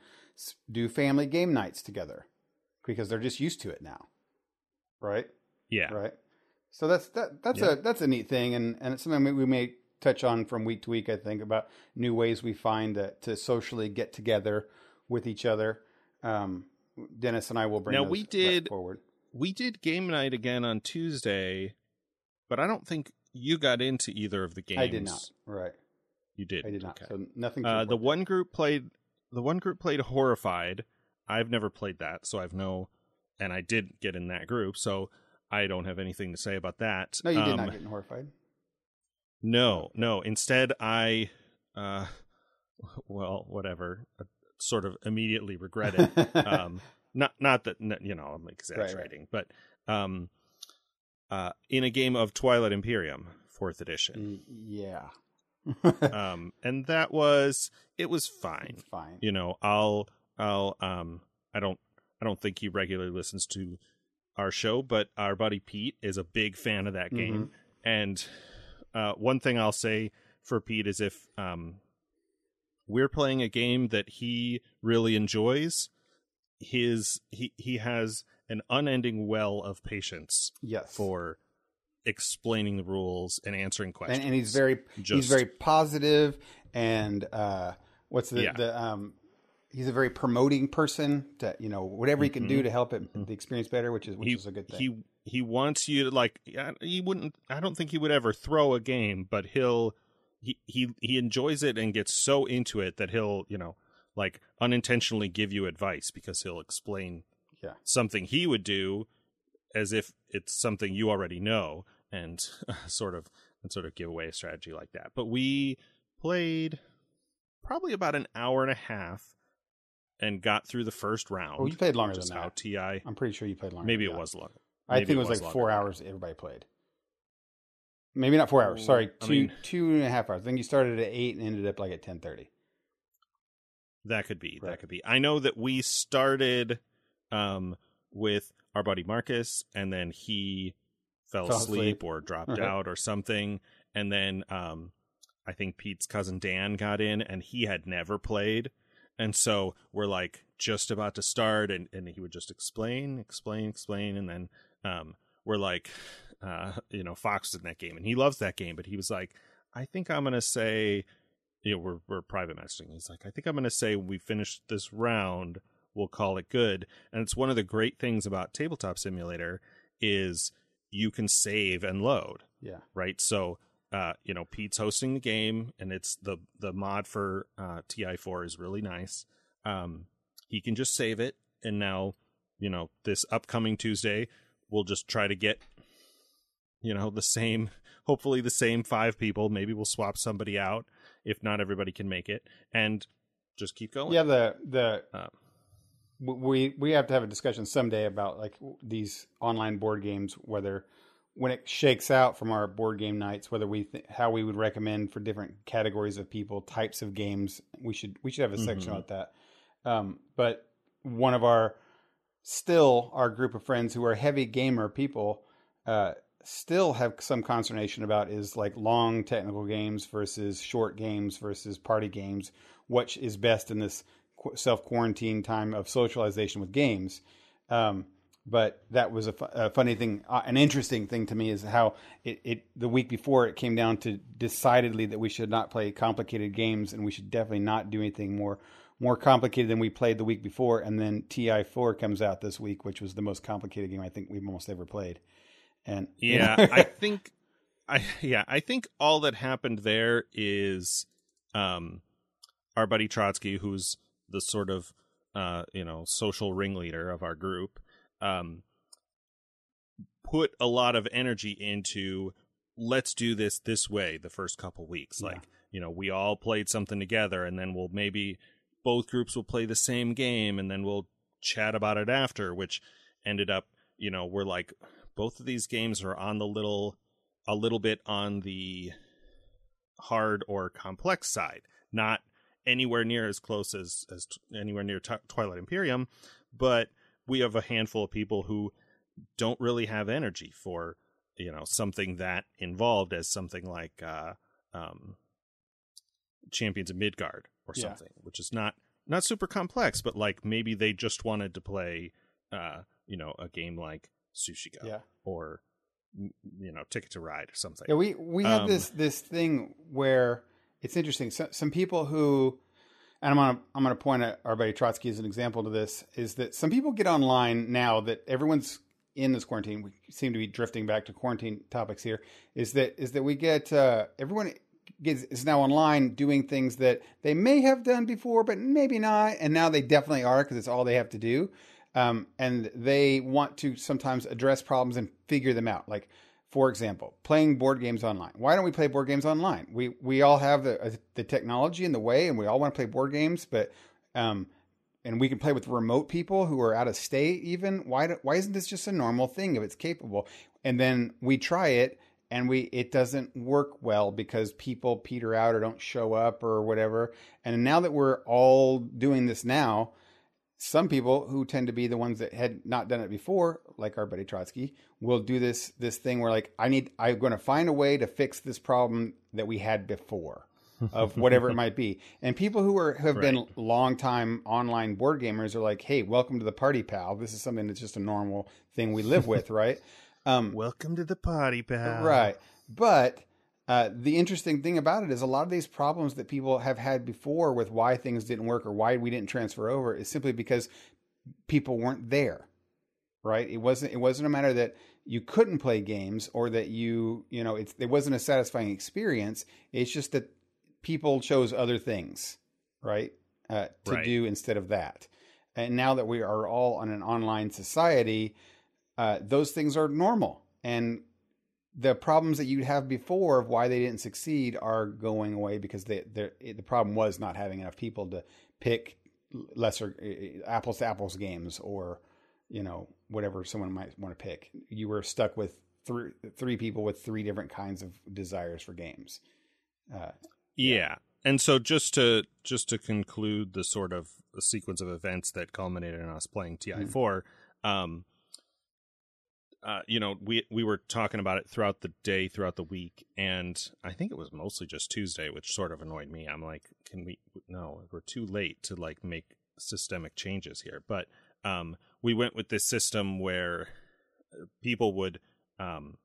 do family game nights together because they're just used to it now, right? Yeah. Right. So that's that. That's Yeah. a that's a neat thing, and and it's something we may touch on from week to week. I think about new ways we find that to socially get together with each other. Um, Dennis and I will bring. Now, we did- forward. We did game night again on Tuesday, but I don't think you got into either of the games. I did not. Right. You did. I did not. Okay. So nothing. Uh, the one group played. The one group played Horrified. I've never played that, so I've no. And I did get in that group, so I don't have anything to say about that. No, you did Um, not get horrified. No, no. Instead, I, uh, well, whatever. uh, Sort of immediately regretted. um, not, not that you know I'm exaggerating, but um, uh, in a game of Twilight Imperium, fourth edition, yeah. um, and that was it was fine. it's fine. You know, I'll, I'll, um, I don't, I don't think he regularly listens to our show, but our buddy Pete is a big fan of that game. Mm-hmm. And uh, one thing I'll say for Pete is if um, we're playing a game that he really enjoys, his he he has an unending well of patience Yes. for explaining the rules and answering questions. and, and he's very he's Just- very positive and uh what's the Yeah. the um he's a very promoting person to you know whatever he can do Mhm. to help it the experience better which is which he, is a good thing He he wants you to like. He wouldn't. I don't think he would ever throw a game, but he'll. He he he enjoys it and gets so into it that he'll you know like unintentionally give you advice because he'll explain Yeah. something he would do as if it's something you already know and sort of and sort of give away a strategy like that. But we played probably about an hour and a half and got through the first round. Oh, you played longer than that. Ti. I'm pretty sure you played longer. Maybe it that. was longer. I think it was, like longer four hours. Everybody played. Maybe not four hours. Sorry, I two mean- two and a half hours. I think you started at eight and ended up like at ten thirty. That could be. Right. That could be. I know that we started um, with our buddy Marcus, and then he fell, Fell asleep, asleep. or dropped Okay. out or something, and then um, I think Pete's cousin Dan got in, and he had never played, and so we're like just about to start, and and he would just explain, explain, explain, and then um, we're like, uh, you know, Fox is in that game, and he loves that game, but he was like, I think I'm gonna say you know, we're we're private messaging. He's like, I think I'm going to say when we finish this round, we'll call it good. And it's one of the great things about Tabletop Simulator is you can save and load, Yeah. right? So, uh, you know, Pete's hosting the game, and it's the the mod for uh, Ti4 is really nice. Um, he can just save it, and now, you know, this upcoming Tuesday, we'll just try to get, you know, the same, hopefully the same five people. Maybe we'll swap somebody out if not everybody can make it, and just keep going. Yeah. The the Uh, we we have to have a discussion someday about like these online board games whether when it shakes out from our board game nights whether we th- how we would recommend for different categories of people types of games we should we should have a section Mhm. about that um, but one of our still our group of friends who are heavy gamer people uh, still have some consternation about is like long technical games versus short games versus party games which is best in this self quarantine time of socialization with games. Um, but that was a, fu- a funny thing, uh, an interesting thing to me is how it, it the week before it came down to decidedly that we should not play complicated games and we should definitely not do anything more more complicated than we played the week before. And then Ti Four comes out this week, which was the most complicated game I think we've almost ever played. And yeah, I think, I yeah, I think all that happened there is, um, our buddy Trotsky, who's the sort of, uh, you know, social ringleader of our group, um, put a lot of energy into let's do this this way the first couple weeks Yeah. like you know we all played something together and then we'll maybe both groups will play the same game and then we'll chat about it after which ended up you know we're like both of these games are on the little a little bit on the hard or complex side not anywhere near as close as as t- anywhere near t- Twilight Imperium but we have a handful of people who don't really have energy for you know something that involved as something like uh um champions of midgard or Yeah. something which is not not super complex but like maybe they just wanted to play uh you know a game like sushi go yeah. or you know ticket to ride or something Yeah, we we have Um, this this thing where it's interesting. So, some people who, and I'm gonna I'm gonna point at our buddy Trotsky as an example to this is that some people get online now that everyone's in this quarantine. We seem to be drifting back to quarantine topics here. Is that is that we get uh, everyone is now online doing things that they may have done before, but maybe not, and now they definitely are because it's all they have to do. Um, and they want to sometimes address problems and figure them out. Like, for example, playing board games online. Why don't we play board games online? We we all have the uh, the technology in the way, and we all want to play board games, but um, and we can play with remote people who are out of state. Even why do, why isn't this just a normal thing if it's capable? And then we try it, and we it doesn't work well because people peter out or don't show up or whatever. And now that we're all doing this now, some people who tend to be the ones that had not done it before, like our buddy Trotsky, will do this this thing where like I need I'm going to find a way to fix this problem that we had before of whatever it might be. And people who are have been long time online board gamers are like, "Hey, welcome to the party, pal. This is something that's just a normal thing we live with, right?" Um, welcome to the party pal Right. But uh, the interesting thing about it is a lot of these problems that people have had before with why things didn't work or why we didn't transfer over is simply because people weren't there. Right? It wasn't it wasn't a matter that you couldn't play games or that you, you know, it's it wasn't a satisfying experience. It's just that people chose other things, right? Uh, to Right. do instead of that. And now that we are all on an online society, uh, those things are normal. And the problems that you'd have before of why they didn't succeed are going away because they, the problem was not having enough people to pick lesser uh, apples to apples games or you know whatever someone might want to pick. You were stuck with three three people with three different kinds of desires for games. Uh, yeah. yeah. And so just to just to conclude the sort of sequence of events that culminated in us playing TI4, mm-hmm. um, uh, you know, we we were talking about it throughout the day, throughout the week, and I think it was mostly just Tuesday, which sort of annoyed me. I'm like, can we? No, we're too late to like make systemic changes here. But um, we went with this system where people would um,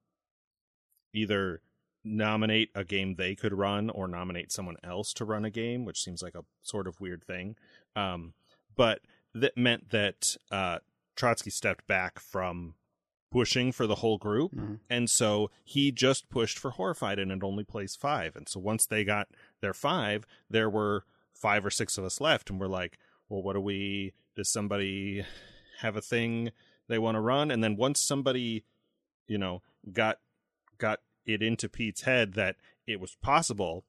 either nominate a game they could run or nominate someone else to run a game, which seems like a sort of weird thing. Um, but that meant that uh, Trotsky stepped back from pushing for the whole group. Mm-hmm. And so he just pushed for Horrified and it only plays five. And so once they got their five, there were five or six of us left. And we're like, well, what do we, does somebody have a thing they want to run? And then once somebody, you know, got, got it into Pete's head that it was possible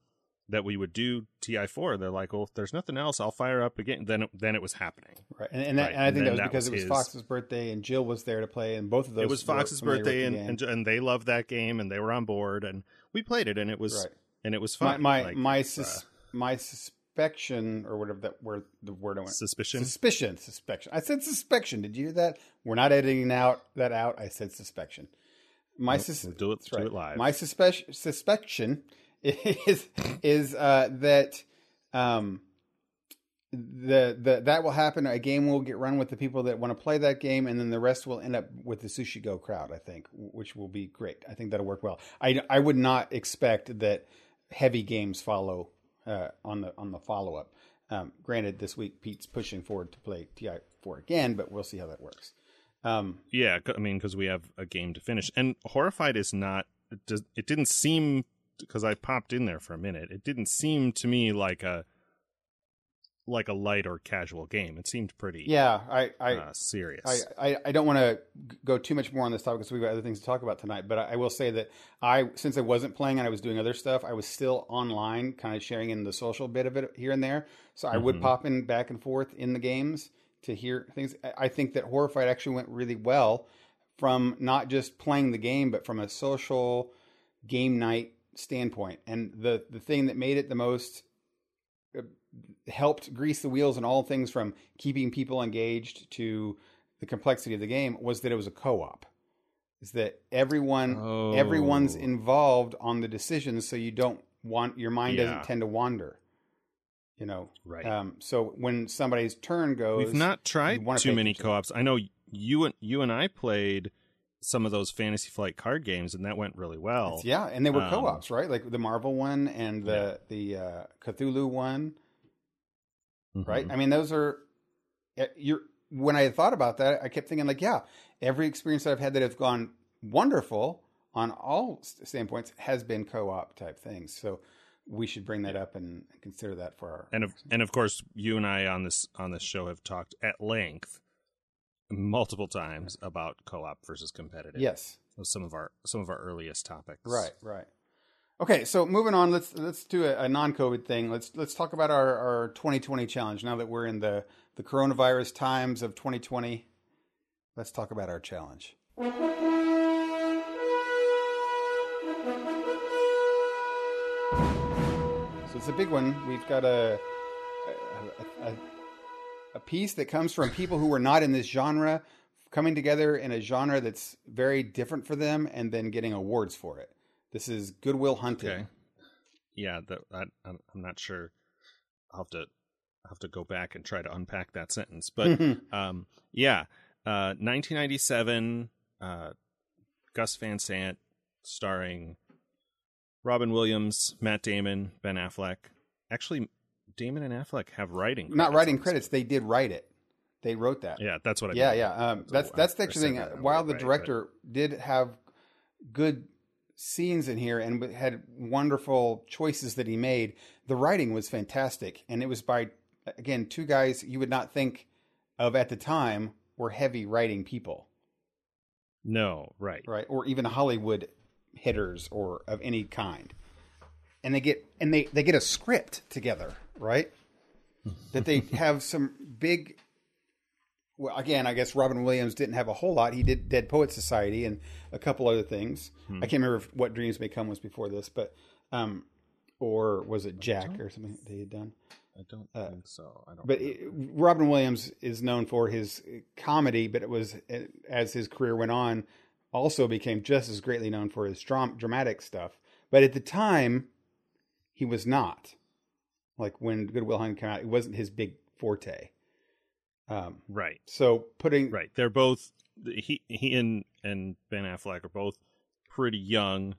that we would do TI4. They're like, well, if there's nothing else, I'll fire up again. Then, then it was happening. Right, and, and, that, right. and I think and that was because was it was his... Fox's birthday, and Jill was there to play, and both of those. It was Fox's birthday, and, and, and they loved that game, and they were on board, and we played it, and it was right. and it was fun. My my like, my, sus- uh, my suspicion or whatever that word the word I went suspicion suspicion suspicion. I said suspicion. Did you hear that? We're not editing out that out. I said suspicion. My nope, sus- do it do right. it live. My suspicion suspicion is is uh, that um, the the that will happen. A game will get run with the people that want to play that game, and then the rest will end up with the Sushi Go crowd. I think, which will be great. I think that'll work well. I I would not expect that heavy games follow uh, on the on the follow up. Um, granted, this week Pete's pushing forward to play Ti four again, but we'll see how that works. Um, yeah, I mean, because we have a game to finish, and Horrified is not. It, does, it didn't seem because I popped in there for a minute. It didn't seem to me like a like a light or casual game. It seemed pretty yeah, I, I uh, serious. I, I, I don't want to go too much more on this topic because we've got other things to talk about tonight. But I, I, will say that I since I wasn't playing and I was doing other stuff, I was still online, kind of sharing in the social bit of it here and there. So I mm-hmm. would pop in back and forth in the games to hear things. I think that Horrified actually went really well from not just playing the game, but from a social game night standpoint. And the the thing that made it the most uh, helped grease the wheels and all things from keeping people engaged to the complexity of the game was that it was a co-op. Is that everyone oh. everyone's involved on the decisions, so you don't want your mind yeah. doesn't tend to wander. You know, right? Um, so when somebody's turn goes, we've not tried too many co-ops. I know you and you and I played some of those Fantasy Flight card games, and that went really well. It's, yeah, and they were um, co-ops, right? Like the Marvel one and the yeah. the uh, Cthulhu one, mm-hmm. right? I mean, those are eh, you're. When I thought about that, I kept thinking like, yeah, every experience that I've had that has gone wonderful on all standpoints has been co-op type things. So we should bring that up and consider that for our and of and of course you and I on this on this show have talked at length multiple times about co-op versus competitive. Yes, some of our some of our earliest topics. Right, right. Okay, so moving on, let's let's do a, a non-COVID thing. Let's let's talk about our, our 2020 challenge. Now that we're in the the coronavirus times of 2020, let's talk about our challenge. So it's a big one. We've got a, a, a a piece that comes from people who are not in this genre coming together in a genre that's very different for them and then getting awards for it. This is Good Will Hunting. Okay. Yeah, the, I, am not sure. I'll have to I'll have to go back and try to unpack that sentence. But um, yeah, uh, 1997, uh, Gus Van Sant, starring Robin Williams, Matt Damon, Ben Affleck. Actually, Damon and Affleck have writing. Not writing credits. They did write it. They wrote that. Yeah, that's what I. Yeah, mean. yeah. Um, that's that's the actual thing. While the director but... did have good scenes in here and had wonderful choices that he made, the writing was fantastic, and it was by again two guys you would not think of at the time were heavy writing people. No, right, right, or even Hollywood hitters or of any kind, and they get and they they get a script together, right? that they have some big. Well, again, I guess Robin Williams didn't have a whole lot. He did Dead Poet Society and a couple other things. Hmm. I can't remember if what Dreams May Come was before this, but um, or was it Jack or something they had done? I don't think so. I don't. But it, Robin Williams is known for his comedy, but it was as his career went on, also became just as greatly known for his dram- dramatic stuff. But at the time, he was not. Like when Good Will Hunting came out, it wasn't his big forte. Um, right, so putting right. They're both he he and and Ben Affleck are both pretty young.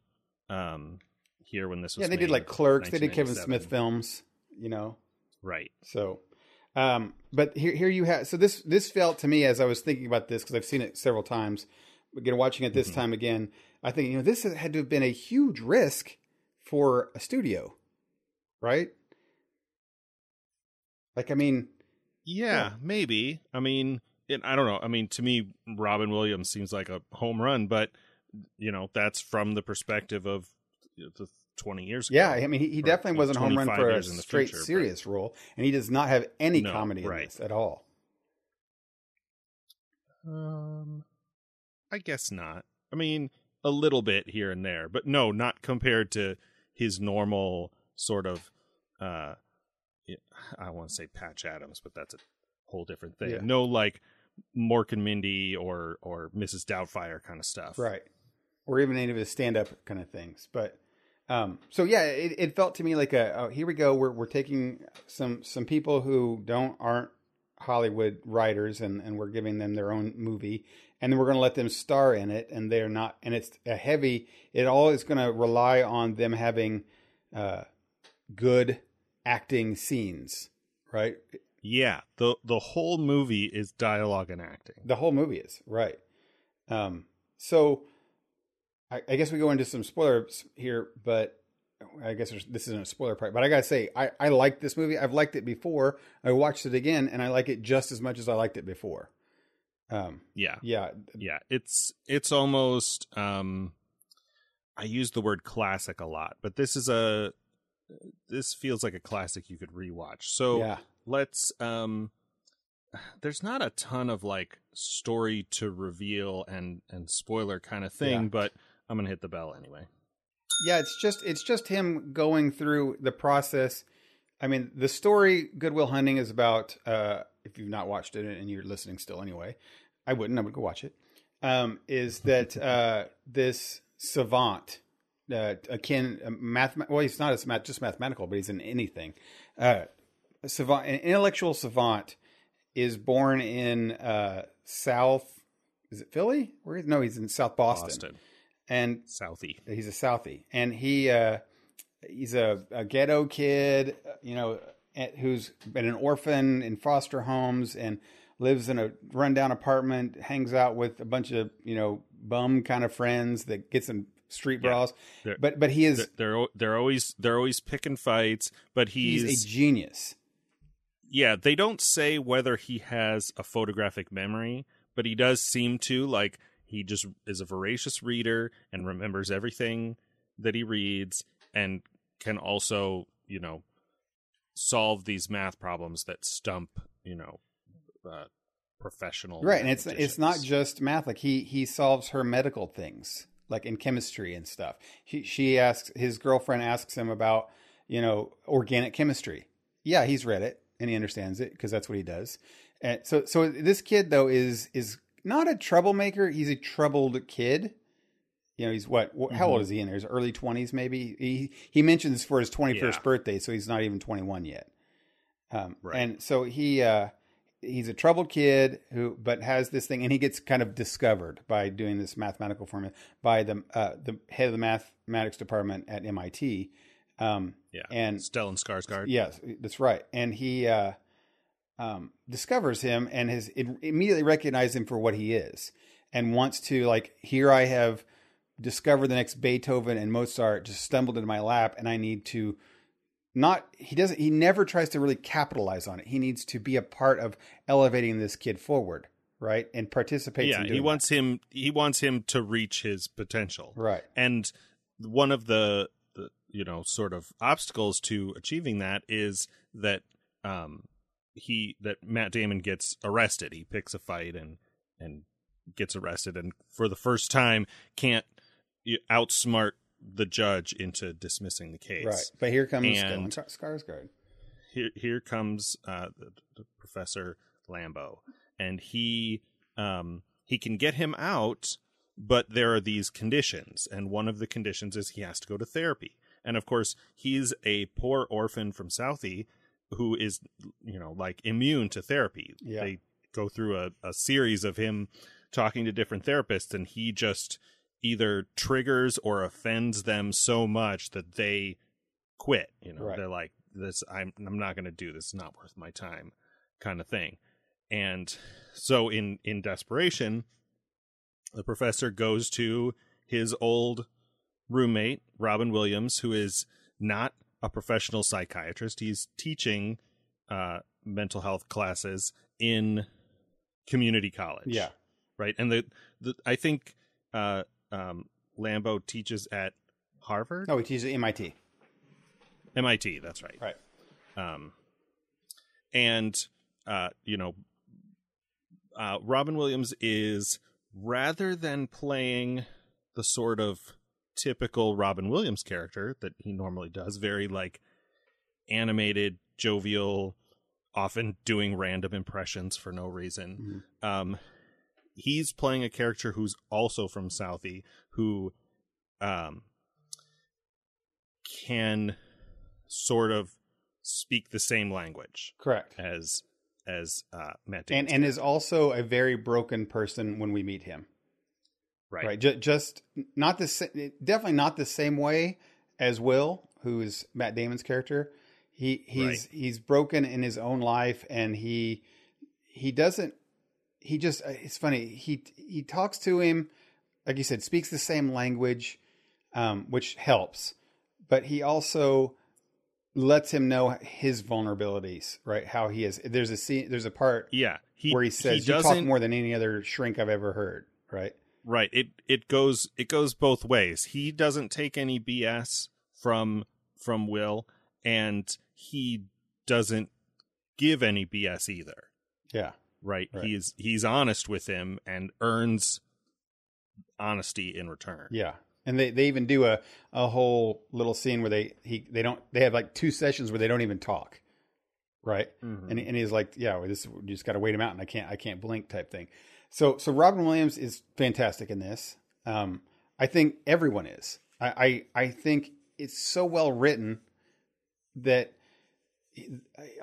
Um, here when this was yeah, they did like Clerks. They did Kevin Smith films. You know, Right. So, um, but here, here you have. So this, this felt to me as I was thinking about this because I've seen it several times. Again, watching it this Mhm. time again, I think you know this had to have been a huge risk for a studio, right? Like, I mean, Yeah, Yeah. maybe. I mean, it, I don't know. I mean, to me, Robin Williams seems like a home run, but you know, that's from the perspective of the twenty years ago. yeah, I mean, he, he definitely wasn't a home run for a in straight future, but- serious role, and he does not have any No, comedy in right. this at all. Um, I guess not. I mean, a little bit here and there, but no, not compared to his normal sort of. uh I want to say Patch Adams, but that's a whole different thing. Yeah. No, like Mork and Mindy or or Mrs. Doubtfire kind of stuff. right or even any of his stand-up kind of things but um so yeah it, it felt to me like a oh, here we go we're, we're taking some some people who don't aren't hollywood writers and and we're giving them their own movie and then we're going to let them star in it and they're not and it's a heavy it all is going to rely on them having uh good acting scenes right Yeah, the the whole movie is dialogue and acting. The whole movie is right. Um, so I, I guess we go into some spoilers here, but I guess this isn't a spoiler part. But I gotta say, I I like this movie. I've liked it before. I watched it again, and I like it just as much as I liked it before. Um, Yeah. yeah, yeah it's it's almost um i use the word classic a lot but this is a this feels like a classic you could rewatch so yeah, let's um there's not a ton of like story to reveal and and spoiler kind of thing Yeah. but i'm gonna hit the bell anyway yeah. It's just it's just him going through the process. I mean, the story Good Will Hunting is about. Uh, if you've not watched it and you're listening still, anyway, I wouldn't. I would go watch it. Um, is that uh, this savant, uh, akin a math? Well, he's not as math, just mathematical, but he's in anything. Uh, a savant, an intellectual savant, is born in uh, South. Is it Philly? Where? is- No, he's in South Boston, boston and southie he's a Southie, and he uh, he's a, a ghetto kid, you know, who's been an orphan in foster homes and lives in a rundown apartment, hangs out with a bunch of you know bum kind of friends that gets in street brawls. But but he is they're, they're always they're always picking fights but he's, he's, a genius. yeah, they don't say whether he has a photographic memory, but he does seem to like he just is a voracious reader and remembers everything that he reads and can also, you know, solve these math problems that stump, you know, uh, professional Right, and it's it's not just math. Like he he solves her medical things, like in chemistry and stuff. She she asks his girlfriend asks him about you know organic chemistry. Yeah, he's read it and he understands it because that's what he does. And so so this kid though is is not a troublemaker. He's a troubled kid. You know, he's what? wh- How old Mhm. is he in there? His early twenties, maybe. He he mentions for his twenty first Yeah. birthday, so he's not even twenty one yet. Um, Right. And so he uh, he's a troubled kid who, but has this thing, and he gets kind of discovered by doing this mathematical formula by the uh, the head of the mathematics department at MIT. Um, yeah. and Stellan Skarsgård. Yes, that's right. And he uh, um, discovers him and has it immediately recognized him for what he is, and wants to like here I have discovered the next Beethoven and Mozart just stumbled into my lap, and I need to not he doesn't he never tries to really capitalize on it. He needs to be a part of elevating this kid forward, right? And participates. yeah, in he wants him. He wants him to reach his potential. right. And one of the, the you know sort of obstacles to achieving that is that um he that Matt Damon gets arrested. He picks a fight and and gets arrested, and for the first time can't outsmart the judge into dismissing the case. Right. But here comes And- Skarsgård. Here here comes uh, the, the Professor Lambeau, and he um he can get him out, but there are these conditions, and one of the conditions is he has to go to therapy. And of course, he's a poor orphan from Southie who is, you know, like immune to therapy. Yeah. They go through a, a series of him talking to different therapists, and he just either triggers or offends them so much that they quit. You know, Right. they're like, "This, I'm, I'm not going to do this. It's not worth my time," kind of thing. And so, in in desperation, the professor goes to his old roommate, Robin Williams, who is not a professional psychiatrist. He's teaching uh, mental health classes in community college. Yeah. Right. And the, the I think uh, um, Lambeau teaches at Harvard, No, he teaches at MIT. MIT. That's right. Right. Um, and uh, you know, uh, Robin Williams is rather than playing the sort of typical Robin Williams character that he normally does, very like animated, jovial, often doing random impressions for no reason. Um, he's playing a character who's also from Southie, who um, can sort of speak the same language Correct. as as uh, Matt And Damon's and is also a very broken person when we meet him. right. Right. Just, just not the sa- definitely not the same way as Will, who is Matt Damon's character. He he's Right. he's broken in his own life, and he he doesn't. He just it's funny. He he talks to him, like you said, speaks the same language, um, which helps. But he also lets him know his vulnerabilities, right? How he is. There's a scene. There's a part Yeah, he where he says, "You talk more than any other shrink I've ever heard." Right. right. It it goes it goes both ways. He doesn't take any BS from from Will, and he doesn't give any BS either. Yeah. Right. Right. He's he's honest with him and earns honesty in return. Yeah. And they, they even do a, a whole little scene where they he they don't they have like two sessions where they don't even talk, right? Mhm. And and he's like, yeah, well, this you just got to wait him out, and I can't I can't blink type thing. So so Robin Williams is fantastic in this. Um, I think everyone is. I I, I think it's so well written that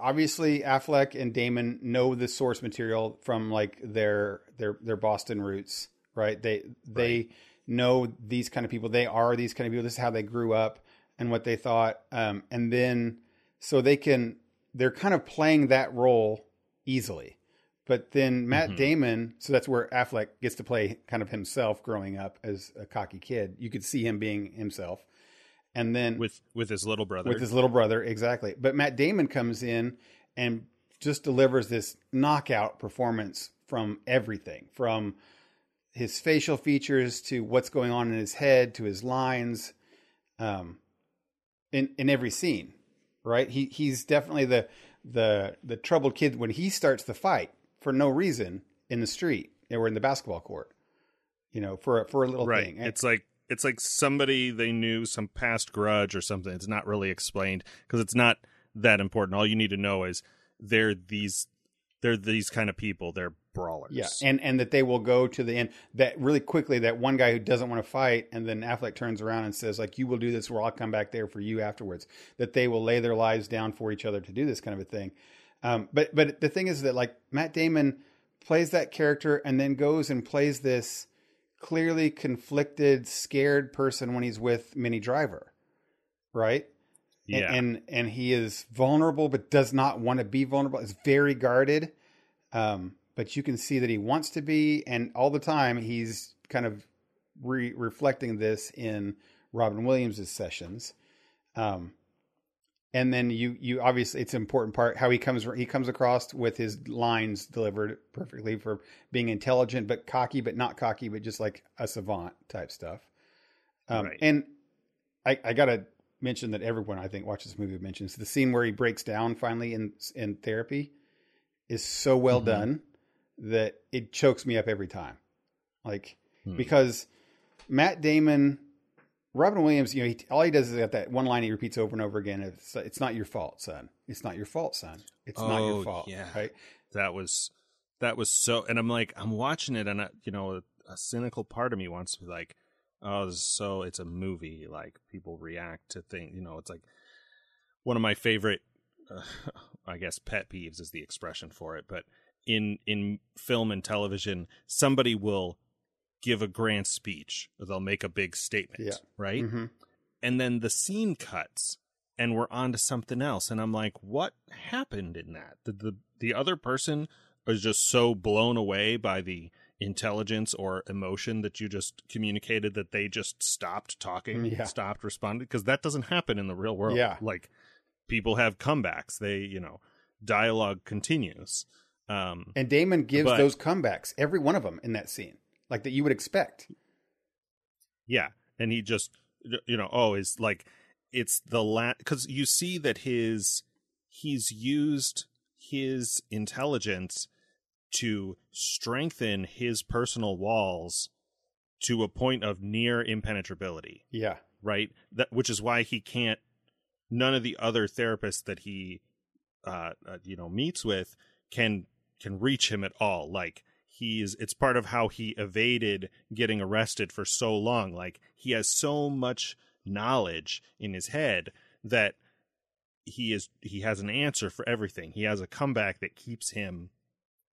obviously Affleck and Damon know the source material from like their their their Boston roots, right? They they know these kind of people. They are these kind of people. This is how they grew up and what they thought. Um, and then so they can they're kind of playing that role easily. But then Matt Mhm. Damon, so that's where Affleck gets to play kind of himself growing up as a cocky kid. You could see him being himself. And then with with his little brother. with his little brother exactly but matt damon comes in and just delivers this knockout performance from everything from his facial features to what's going on in his head to his lines um in in every scene right he he's definitely the the the troubled kid when he starts the fight for no reason in the street or in the basketball court you know for a, for a little right. thing And- It's like it's like somebody they knew some past grudge or something. It's not really explained because it's not that important. All you need to know is they're these they're these kind of people. They're brawlers. Yeah, and and that they will go to the end. That really quickly, that one guy who doesn't want to fight, and then Affleck turns around and says, "Like you will do this, or I'll come back there for you afterwards." That they will lay their lives down for each other to do this kind of a thing. Um, but but the thing is that like Matt Damon plays that character and then goes and plays this clearly conflicted, scared person when he's with Minnie Driver, right? And- yeah. and and he is vulnerable but does not want to be vulnerable is very guarded um but you can see that he wants to be and all the time he's kind of re- reflecting this in robin williams' sessions um and then you you obviously it's an important part how he comes he comes across with his lines delivered perfectly for being intelligent but cocky but not cocky but just like a savant type stuff um, Right. and I, I gotta mention that everyone I think watches this movie mentions the scene where he breaks down finally in in therapy is so well Mhm. done that it chokes me up every time like Hmm. because Matt Damon, Robin Williams, you know, he, all he does is got that one line he repeats over and over again. It's, it's not your fault, son. It's not your fault, son. It's not Oh, your fault. yeah. Right. that was that was so and i'm like i'm watching it and I, you know a, a cynical part of me wants to be like oh so it's a movie like people react to things you know it's like one of my favorite uh, i guess pet peeves is the expression for it but in in film and television somebody will give a grand speech. Or they'll make a big statement Yeah. right? Hmm and then the scene cuts and we're on to something else and i'm like what happened in that? Did the the other person is just so blown away by the intelligence or emotion that you just communicated that they just stopped talking Yeah. stopped responding? Because that doesn't happen in the real world. Yeah. like people have comebacks. They you know dialogue continues. Um And Damon gives But- those comebacks, every one of them in that scene, like that you would expect. Yeah, and he just you know oh is like it's the la because you see that his he's used his intelligence to strengthen his personal walls to a point of near impenetrability Yeah. right that which is why he can't none of the other therapists that he uh, uh you know meets with can can reach him at all like he's it's part of how he evaded getting arrested for so long like he has so much knowledge in his head that he is he has an answer for everything he has a comeback that keeps him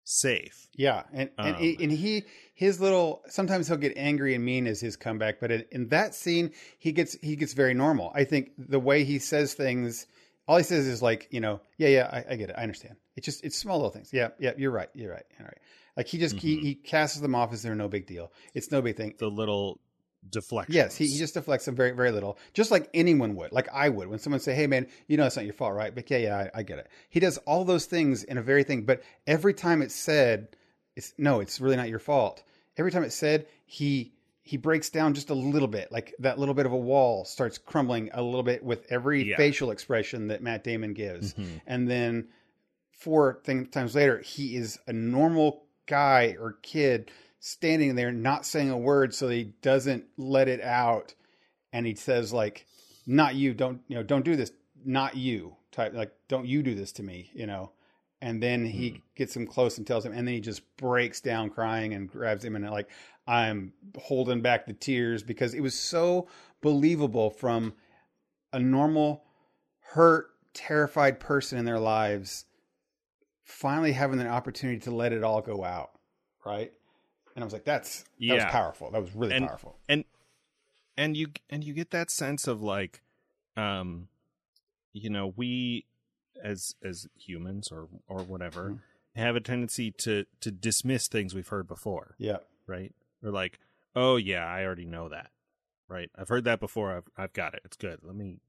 safe Yeah, and and, Um, he, and he his little sometimes he'll get angry and mean as his comeback, but in, in that scene he gets he gets very normal. I think the way he says things, all he says is like you know, yeah, yeah, I, I get it, I understand. It's just it's small little things. Yeah, yeah, you're right, you're right, all right. Like he just he, Mhm. he casts them off as they're no big deal. It's no big thing. the little deflection Yes, he, he just deflects them very, very little, just like anyone would, like I would. When someone say, "Hey, man, you know it's not your fault, right?" But yeah, yeah, I, I get it. He does all those things in a very thing, but every time it's said, it's no, it's really not your fault. Every time it's said, he he breaks down just a little bit, like that little bit of a wall starts crumbling a little bit with every Yeah. facial expression that Matt Damon gives, Mhm. and then four thing, times later, he is a normal guy or kid standing there not saying a word so he doesn't let it out. And he says like not you. Don't you know don't do this. Not you type like don't you do this to me you know? And then he hmm. gets him close and tells him and then he just breaks down crying and grabs him and like i'm holding back the tears because it was so believable from a normal hurt terrified person in their lives finally having the opportunity to let it all go out right? And i was like that's that was Yeah. powerful. That was really And- powerful. and and you and you get that sense of like um you know we as as humans or or whatever Mhm. have a tendency to to dismiss things we've heard before yeah. right? We're like oh yeah i already know that right? I've heard that before. I've i've got it. It's good. Let me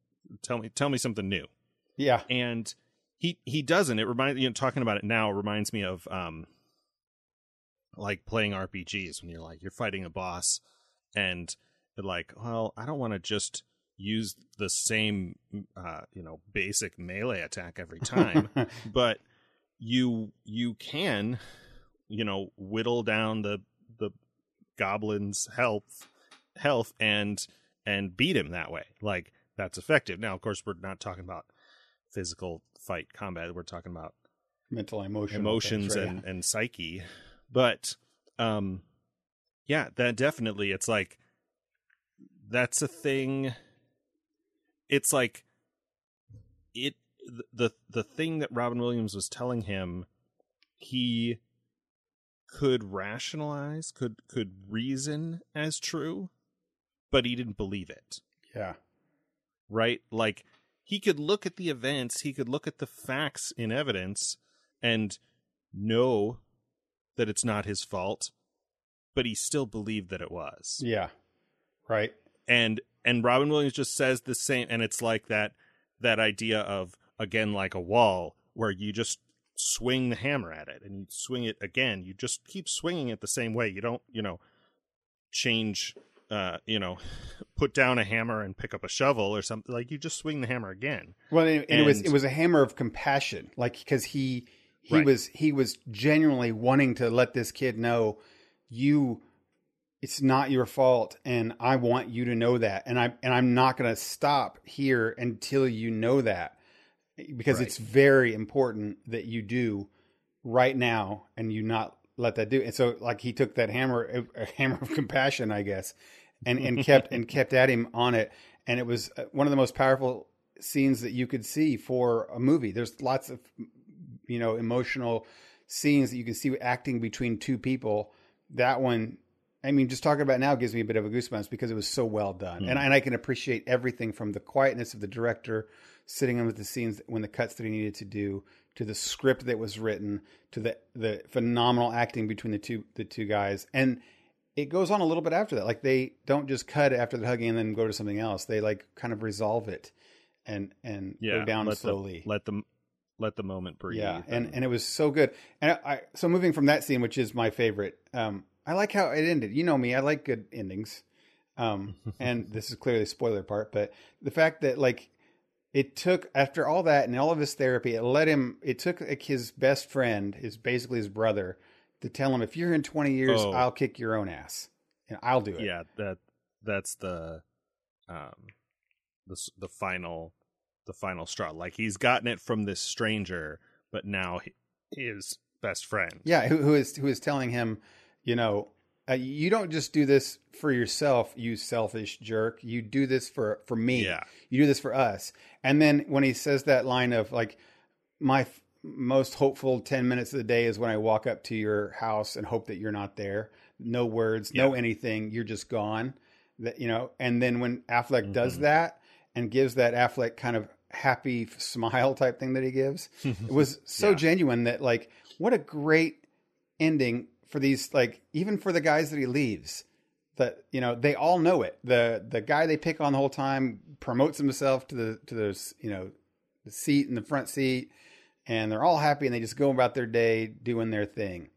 tell me tell me something new. Yeah. And he he doesn't. It reminds you know talking about it now reminds me of um like playing rpgs when you're like you're fighting a boss and you're like well i don't want to just use the same uh you know basic melee attack every time but you you can you know whittle down the the goblin's health health and and beat him that way. Like that's effective. Now of course we're not talking about physical fight combat we're talking about mental emotional emotions things, right? and and psyche. But um yeah that definitely it's like that's a thing. It's like it the the thing that Robin Williams was telling him he could rationalize could could reason as true but he didn't believe it. Yeah. Right? Like he could look at the events, he could look at the facts in evidence and know that it's not his fault, but he still believed that it was. yeah. Right. And and Robin Williams just says the same and it's like that that idea of again like a wall where you just swing the hammer at it and you swing it again. You just keep swinging it the same way. You don't you know change uh you know put down a hammer and pick up a shovel or something like you just swing the hammer again Well, and, and it was it was a hammer of compassion, like because he he Right. was he was genuinely wanting to let this kid know you it's not your fault and I want you to know that and I and I'm not going to stop here until you know that because Right. it's very important that you do right now and you not let that do and so like he took that hammer a hammer of compassion I guess and and kept and kept at him on it. And it was uh, one of the most powerful scenes that you could see for a movie. There's lots of you know emotional scenes that you can see acting between two people. That one i mean just talking about it now gives me a bit of a goosebumps because it was so well done. And, and i can appreciate everything from the quietness of the director sitting in with the scenes when the cuts that he needed to do to the script that was written to the the phenomenal acting between the two the two guys. And it goes on a little bit after that like they don't just cut after the hugging and then go to something else they like kind of resolve it and and yeah go down let slowly the, let them let the moment breathe yeah, and and it was so good. And I, I so moving from that scene, which is my favorite. Um, I like how it ended. You know me, I like good endings. Um, and this is clearly a spoiler part, but the fact that like it took after all that and all of his therapy, it let him. It took like his best friend, his basically his brother, to tell him, if you're in 20 years, Oh. I'll kick your own ass, and I'll do it. yeah that that's the um the the final the final straw like he's gotten it from this stranger but now he, his best friend Yeah, who, who is who is telling him, you know, uh, you don't just do this for yourself, you selfish jerk. You do this for for me. Yeah. You do this for us. And then when he says that line of like, my most hopeful ten minutes of the day is when I walk up to your house and hope that you're not there. No words, no anything. You're just gone. That you know. And then when Affleck does Mhm. that and gives that Affleck kind of happy smile type thing that he gives, it was so Yeah. genuine that like what a great ending for these like even for the guys that he leaves that you know they all know it the the guy they pick on the whole time promotes himself to the to the you know the seat in the front seat and they're all happy and they just go about their day doing their thing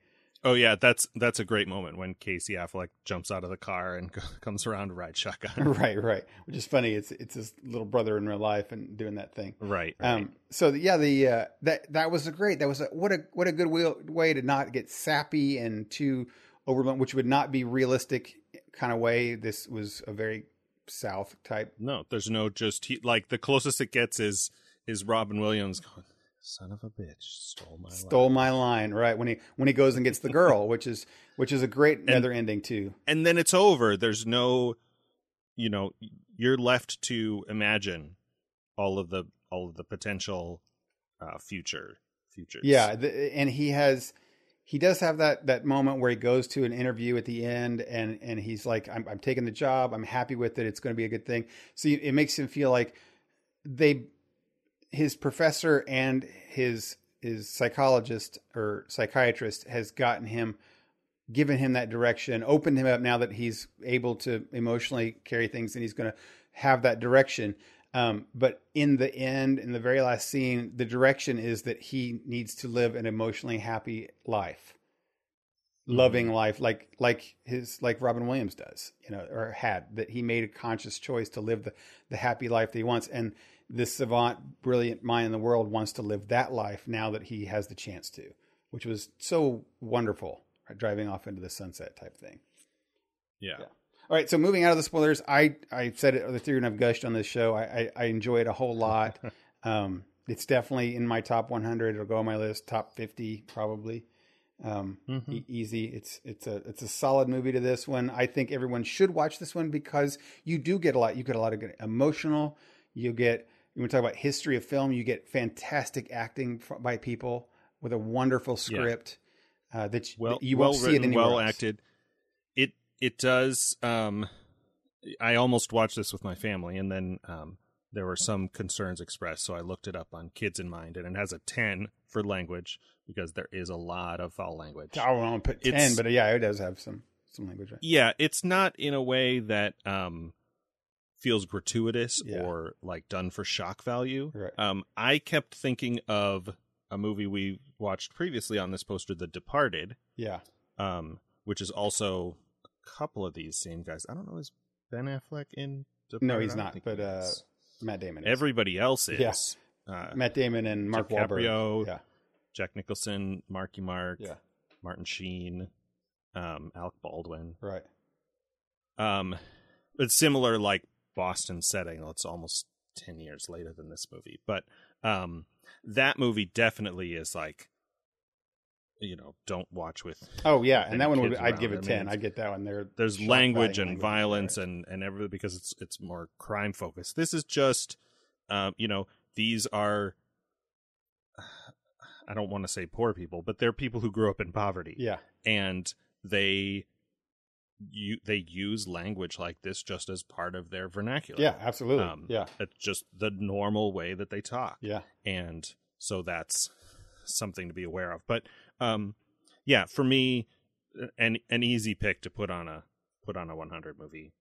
oh yeah that's that's a great moment when casey affleck jumps out of the car and comes around to ride shotgun right right which is funny it's it's his little brother in real life and doing that thing right, right. Um, so the, yeah, the uh, that that was a great. That was a, what a what a good way, way to not get sappy and too overblown, which would not be realistic kind of way. This was a very South type. no there's no just he, like the closest it gets is is robin williams going son of a bitch stole my Stole life. my line right when he when he goes and gets the girl, which is which is a great another ending too. and then it's over there's no you know you're left to imagine all of the all of the potential uh future futures Yeah, the, and he has he does have that that moment where he goes to an interview at the end and and he's like I'm I'm taking the job. I'm happy with it. It's going to be a good thing. So it makes him feel like they his professor and his his psychologist or psychiatrist has gotten him given him that direction, opened him up now that he's able to emotionally carry things and he's going to have that direction. Um, but in the end, in the very last scene, the direction is that he needs to live an emotionally happy life, loving life, like like his like Robin Williams does, you know, or had that he made a conscious choice to live the the happy life that he wants, and this savant, brilliant mind in the world wants to live that life now that he has the chance to, which was so wonderful, right? driving off into the sunset type thing. yeah Yeah. All right, so moving out of the spoilers, I I said it earlier and I've gushed on this show. I I, I enjoy it a whole lot. um, it's definitely in my top 100. It'll go on my list, top 50 probably. Um, Mhm. e- easy. It's it's a it's a solid movie to this one. I think everyone should watch this one because you do get a lot. You get a lot of good emotional. You get when we talk about history of film, you get fantastic acting by people with a wonderful script. Uh, that you, well that you well won't see written it anywhere well else. acted it it does um i almost watched this with my family and then um there were some concerns expressed so i looked it up on kids in mind and it has a 10 for language because there is a lot of foul language I don't put ten, It's- but yeah, it does have some some language. Right? yeah it's not in a way that um feels gratuitous Yeah. or like done for shock value. Right. Um, I kept thinking of a movie we watched previously on this poster, The Departed, Yeah. um, which is also a couple of these same guys. I don't know, is Ben Affleck in Departed? No, he's don't but, uh. Matt Damon. Is. everybody else is. Yeah. Uh, Matt Damon and Mark Wahlberg. Yeah. Jack Nicholson, Marky Mark, Yeah. Martin Sheen, um, Alec Baldwin. Right. Um, it's similar, like Boston setting. It's almost ten years later than this movie, but um, that movie definitely is like, you know, don't watch with. Oh yeah, and that one would I'd around. give it ten. it's- I get that one. There, There's language and language, violence and and everything because it's it's more crime focused. This is just, um, you know, these are. I don't want to say poor people, but they're people who grew up in poverty. Yeah. and they you they use language like this just as part of their vernacular. Yeah. Absolutely. Um, yeah. It's just the normal way that they talk. Yeah. And so that's something to be aware of. But um yeah, for me an an easy pick to put on a put on a 100 movie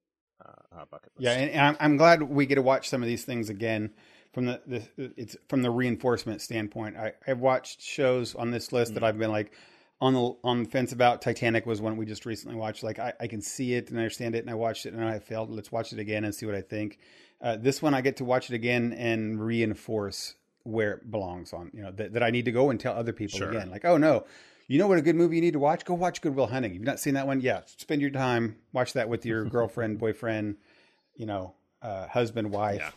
uh, uh bucket list. Yeah, and, and I'm, I'm glad we get to watch some of these things again from the, the it's from the reinforcement standpoint. I, I've watched shows on this list Mm. that I've been like on the on the fence about. Titanic was one we just recently watched. Like I, I can see it and understand it, and I watched it and I failed. Let's watch it again and see what I think. Uh, this one I get to watch it again and reinforce where it belongs on. You know that, that I need to go and tell other people Sure. again. Like oh no. You know what a good movie you need to watch? Go watch Good Will Hunting. You've not seen that one? Yeah. Spend your time, watch that with your girlfriend, boyfriend, you know, uh, husband, wife.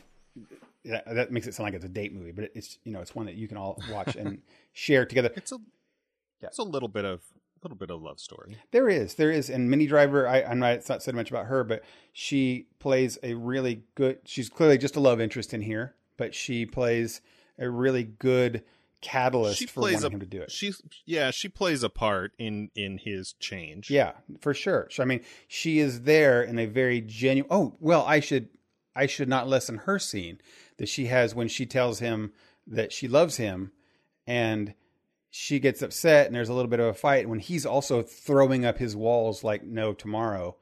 Yeah. that makes it sound like it's a date movie, but it's you know it's one that you can all watch and share together. It's a Yeah. it's a little bit of a little bit of love story. There is, there is, and Minnie Driver. I, I'm not, it's not said much about her, but she plays a really good. She's clearly just a love interest in here, but she plays a really good catalyst She for plays wanting a him to do it. She's yeah, she plays a part in in his change. Yeah, for sure. So I mean, she is there in a very genuine. Oh well, I should I should not lessen her scene that she has when she tells him that she loves him, and she gets upset, and there's a little bit of a fight when he's also throwing up his walls like no tomorrow,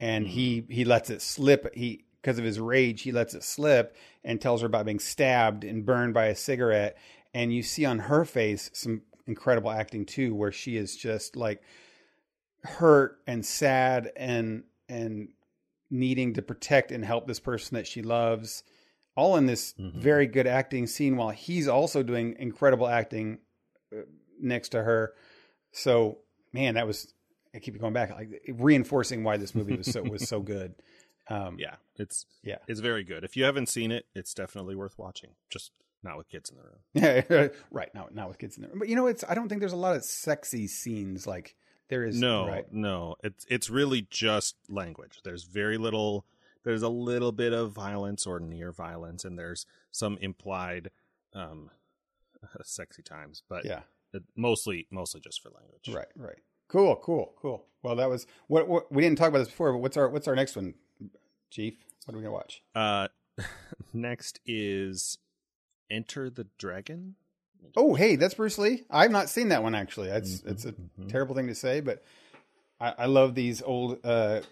and he he lets it slip. He because of his rage, he lets it slip and tells her about being stabbed and burned by a cigarette. And you see on her face some incredible acting too, where she is just like hurt and sad and and needing to protect and help this person that she loves all in this Mhm. very good acting scene while he's also doing incredible acting next to her so man that was i keep going back like reinforcing why this movie was so was so good um Yeah, it's Yeah. it's very good. If you haven't seen it, it's definitely worth watching. Just not with kids in the room. yeah right not not with kids in the room. but you know it's i don't think there's a lot of sexy scenes like there is no, right no, it's it's really just language. There's very little. There's a little bit of violence or near violence, and there's some implied um, sexy times, but yeah mostly mostly just for language. Right, right. Cool, cool, cool. Well, that was what, what we didn't talk about this before, but what's our what's our next one, Chief? What are we gonna watch? Uh, next is Enter the Dragon. Oh, hey, that's Bruce Lee. I've not seen that one actually. That's Mhm, it's a mhm. terrible thing to say, but I, I love these old. uh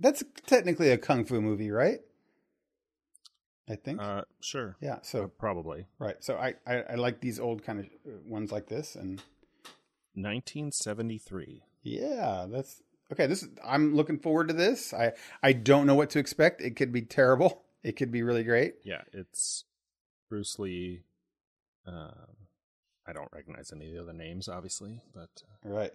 That's technically a kung fu movie, right? I think. Uh, sure, yeah. So probably right. So I, I I like these old kind of uh, ones like this, and 1973. Yeah, that's okay. This is, I'm looking forward to this. I I don't know what to expect. It could be terrible. It could be really great. Yeah, it's Bruce Lee. Um, I don't recognize any of the other names, obviously, but uh, right,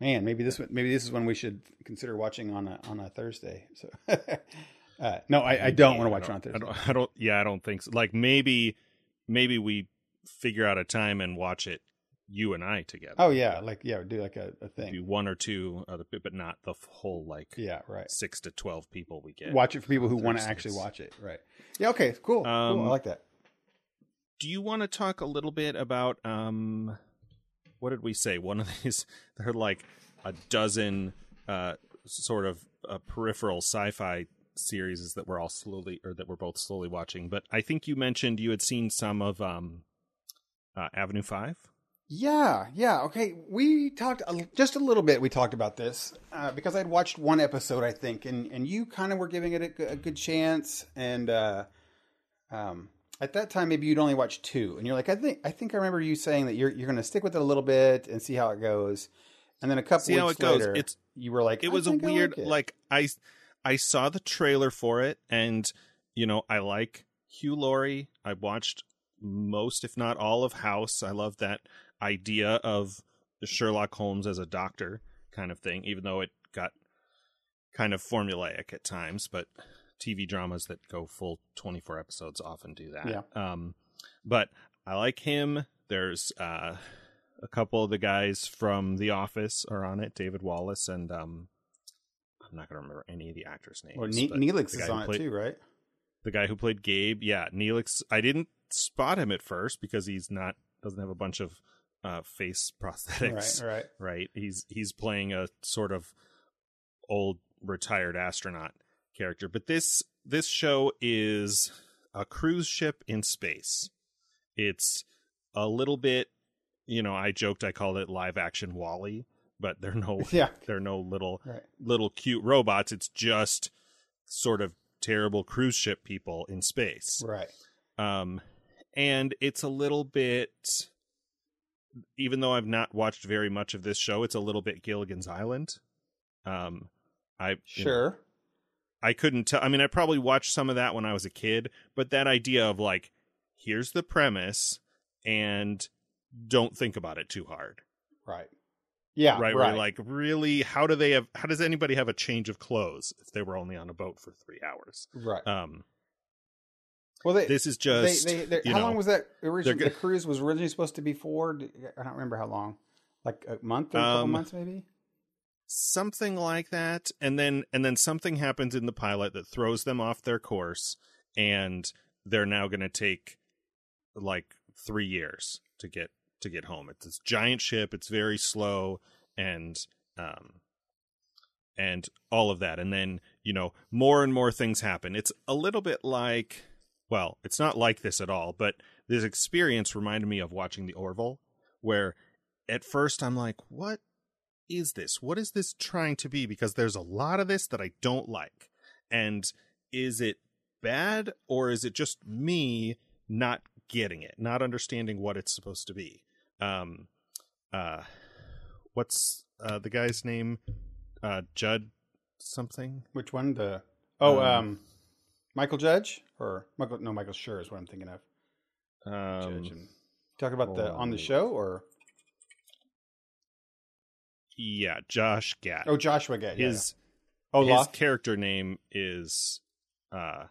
man. Maybe this one- maybe this is one we should consider watching on a on a Thursday. So, uh, no, I, I don't want to watch it on I don't, I don't. Yeah, I don't think so. Like maybe, maybe we figure out a time and watch it, you and I together. Oh yeah, like yeah, do like a, a do thing. one or two other, but not the whole like Yeah, right. six to twelve people we get. Watch it for people who want to actually watch it. Right. Yeah. Okay. Cool. cool. Um, I like that. do you want to talk a little bit about um what did we say one of these there are like a dozen uh sort of uh, peripheral sci-fi series that we're all slowly or that we're both slowly watching but i think you mentioned you had seen some of um uh, avenue 5 Yeah, yeah. Okay, we talked a, just a little bit. We talked about this uh, because I'd watched one episode, I think, and and you kind of were giving it a, a good chance. And uh, um, at that time, maybe you'd only watched two, and you're like, I think I think I remember you saying that you're you're going to stick with it a little bit and see how it goes. And then a couple See how weeks it goes. It's- you were like, it was a weird like, like I I saw the trailer for it and you know I like Hugh Laurie. I watched most if not all of House. I love that idea of Sherlock Holmes as a doctor kind of thing even though it got kind of formulaic at times but TV dramas that go full 24 episodes often do that. Yeah. Um but I like him. There's uh a couple of the guys from The Office are on it, David Wallace and um I'm not gonna remember any of the actors' names. Well, ne- Neelix is on it too, right? The guy who played Gabe, yeah, Neelix. I didn't spot him at first because he's not doesn't have a bunch of uh, face prosthetics, Right, right. right? He's he's playing a sort of old retired astronaut character. But this this show is a cruise ship in space. It's a little bit, you know, I joked I called it live action WALL-E, but they're no Yeah, they're no little right. little cute robots. It's just sort of terrible cruise ship people in space. Right. Um, and it's a little bit, even though I've not watched very much of this show, it's a little bit Gilligan's Island. Um, I you know, Sure. I couldn't tell. I mean, I probably watched some of that when I was a kid, but that idea of like, here's the premise, and don't think about it too hard, Right. Yeah. right? Right. Where like, really, how do they have? How does anybody have a change of clothes if they were only on a boat for three hours? right. Um, well, they, this is just they, they, how know, long was that originally? The cruise was originally supposed to be for. I don't remember how long. Like a month or a couple Um, months, maybe. something like that and then and then something happens in the pilot that throws them off their course and they're now going to take like 3 years to get to get home it's this giant ship it's very slow and um and all of that and then you know more and more things happen it's a little bit like well it's not like this at all but this experience reminded me of watching the orville where at first i'm like what is this? What is this trying to be? Because there's a lot of this that I don't like. And is it bad or is it just me not getting it, not understanding what it's supposed to be? Um, uh, what's uh, the guy's name? Uh, Judd something? Which one? The oh, Um, um, Michael Judge or Michael? No, Michael Schur is what I'm thinking of. Um, Judge and, talk about the on the oh. show or yeah, Josh Gad. oh Joshua yeah, his yeah. oh his character name is uh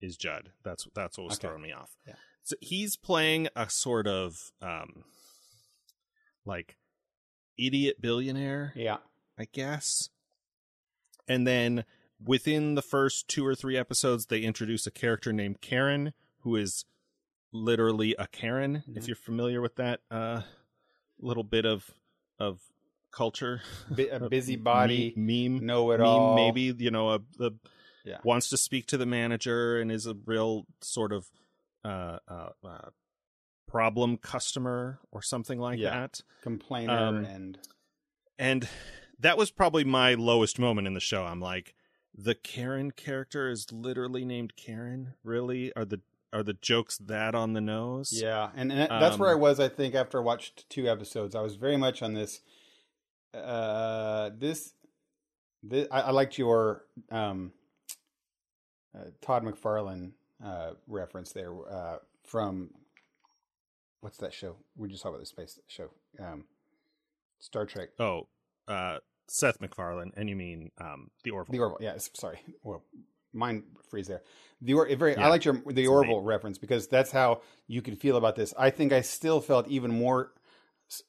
is Judd. That's that's what was Okay. throwing me off. Yeah. So he's playing a sort of um like idiot billionaire, Yeah. I guess. And then within the first two or three episodes they introduce a character named Karen who is literally a Karen if Mhm. you're familiar with that uh little bit of of culture Bi- a busybody, Me- meme know it meme all. maybe you know a the Yeah. wants to speak to the manager and is a real sort of uh, uh, uh problem customer or something like Yeah. that complainer Um, and and that was probably my lowest moment in the show i'm like the karen character is literally named karen really are the are the jokes that on the nose yeah, and, and that- that's where I Um, was. I think after I watched two episodes, I was very much on this. Uh, this, this I, I liked your um, uh, Todd McFarlane uh, reference there uh, from what's that show? We just talked about the space show, um, Star Trek. oh uh seth macfarlane and you mean um the orville The Orville, yeah. Sorry, well, mind freeze there. The or, very, I Yeah, like your the Orville reference because that's how you can feel about this. I think I still felt even more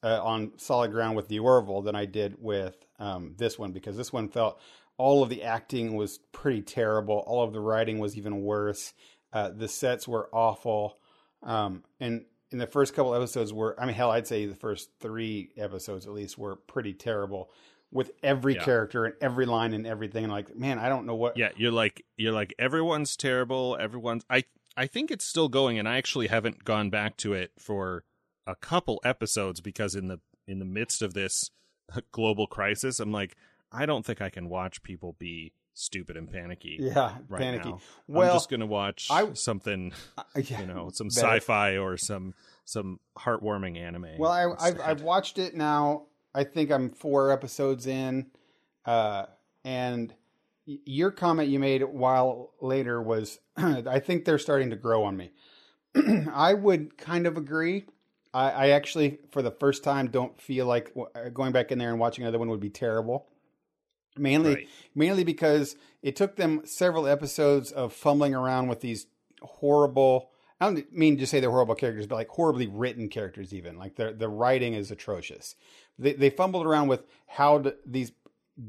uh, on solid ground with the Orville than I did with um, this one because this one felt all of the acting was pretty terrible. All of the writing was even worse. Uh, the sets were awful, um, and in the first couple episodes were I mean hell I'd say the first three episodes at least were pretty terrible with every Yeah. character and every line and everything. And like, man, I don't know what. Yeah, you're like you're like everyone's terrible. Everyone's I I think it's still going, and I actually haven't gone back to it for a couple episodes because in the in the midst of this global crisis, I'm like, I don't think I can watch people be stupid and panicky. Yeah, right panicky. now. Well, I'm just gonna watch I- something, uh, yeah, you know, some better. sci-fi or some some heartwarming anime. Well, I, I've. I've watched it now. I think I'm four episodes in, uh, and your comment you made a while later was, I think they're starting to grow on me. I would kind of agree. I, I actually, for the first time, don't feel like going back in there and watching another one would be terrible. Mainly, Right. mainly because it took them several episodes of fumbling around with these horrible. I don't mean to say they're horrible characters, but like horribly written characters. Even like the the writing is atrocious. They they fumbled around with how to, these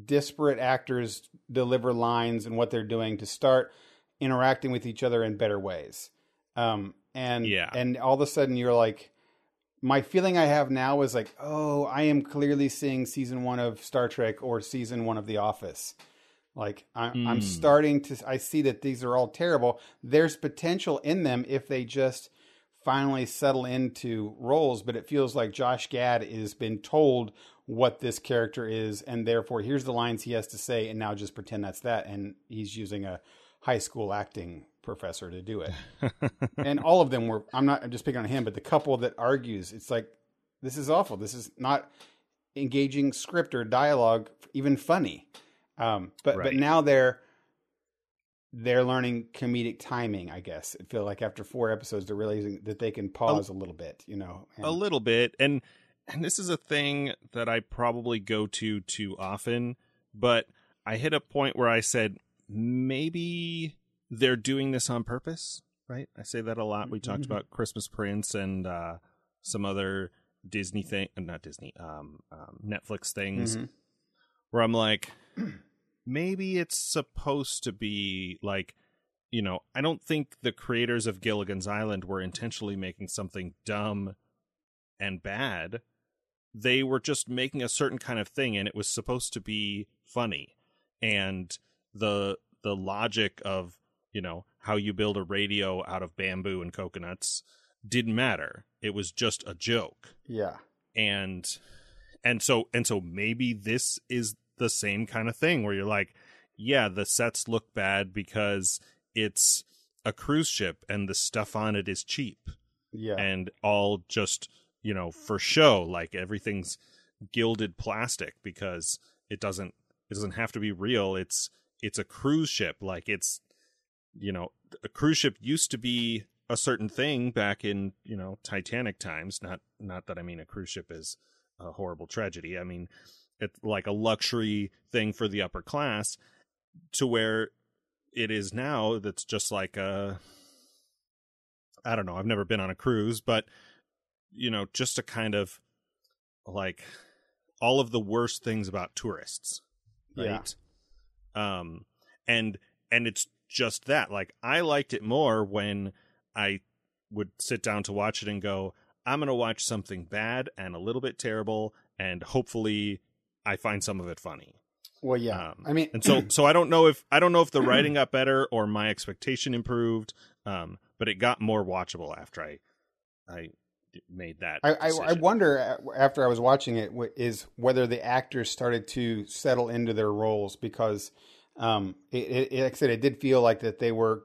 disparate actors deliver lines and what they're doing to start interacting with each other in better ways. Um, and Yeah. and all of a sudden you're like, my feeling I have now is like, oh, I am clearly seeing season one of Star Trek or season one of The Office. Like I, I'm Mm. starting to, I see that these are all terrible. There's potential in them if they just finally settle into roles, but it feels like Josh Gad has been told what this character is, and therefore here's the lines he has to say, and now just pretend that's that, and he's using a high school acting professor to do it. And all of them were i'm not I'm just picking on him but the couple that argues it's like this is awful. This is not engaging script or dialogue even funny. Um but but now they're they're learning comedic timing i guess. I feel like after four episodes they're realizing that they can pause a, little bit you know and- a little bit. And and this is a thing that i probably go to too often but i hit a point where i said maybe they're doing this on purpose right i say that a lot we talked Mhm. about christmas prince and uh some other disney thing uh, not disney um, um netflix things Mhm. where i'm like maybe it's supposed to be like you know i don't think the creators of gilligan's island were intentionally making something dumb and bad they were just making a certain kind of thing and it was supposed to be funny and the the logic of you know how you build a radio out of bamboo and coconuts didn't matter. It was just a joke. Yeah. And and so and so maybe this is the same kind of thing where you're like yeah the sets look bad because it's a cruise ship and the stuff on it is cheap. Yeah. And all just you know for show like everything's gilded plastic because it doesn't it doesn't have to be real. It's it's a cruise ship. Like it's you know a cruise ship used to be a certain thing back in you know titanic times not not that i mean a cruise ship is a horrible tragedy i mean it's like a luxury thing for the upper class to where it is now that's just like a I don't know, I've never been on a cruise, but you know, just a kind of like all of the worst things about tourists. Yeah. Right? Um and and it's just that. Like I liked it more when I would sit down to watch it and go, I'm going to watch something bad and a little bit terrible and hopefully I find some of it funny. well yeah Um, i mean And so so I don't know if I don't know if the writing got better or my expectation improved, um, but it got more watchable after I I made that. I, I, I wonder uh, after I was watching it wh- whether the actors started to settle into their roles because um, it, it, like I said, it did feel like that they were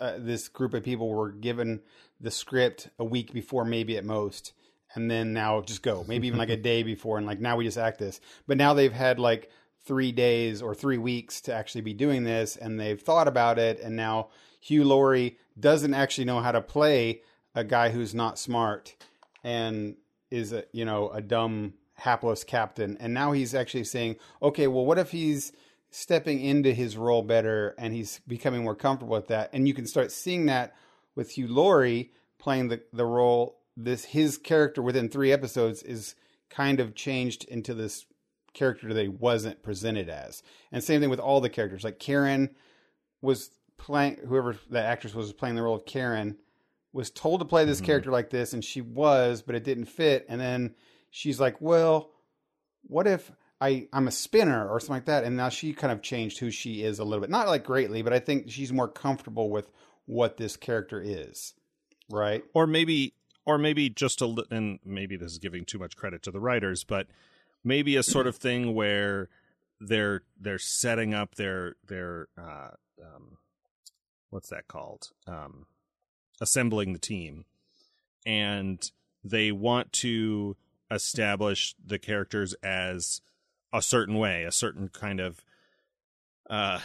uh, this group of people were given the script a week before, maybe at most, and then now just go, maybe even like a day before, and like now we just act this. But now they've had like three days or three weeks to actually be doing this, and they've thought about it, and now Hugh Laurie doesn't actually know how to play a guy who's not smart and is a you know a dumb hapless captain and now he's actually saying okay well what if he's stepping into his role better and he's becoming more comfortable with that. And you can start seeing that with Hugh Laurie playing the the role this his character within 3 episodes is kind of changed into this character that he wasn't presented as. And same thing with all the characters like Karen was playing whoever that actress was playing the role of Karen was told to play this Mhm. character like this and she was but it didn't fit. And then she's like well what if I, I'm a spinner or something like that. And now she kind of changed who she is a little bit. Not like greatly but I think she's more comfortable with what this character is right? Or maybe or maybe just a li- and maybe this is giving too much credit to the writers, but maybe a sort of thing where they're they're setting up their their uh, um, what's that called? Um, assembling the team, and they want to establish the characters as a certain way, a certain kind of uh,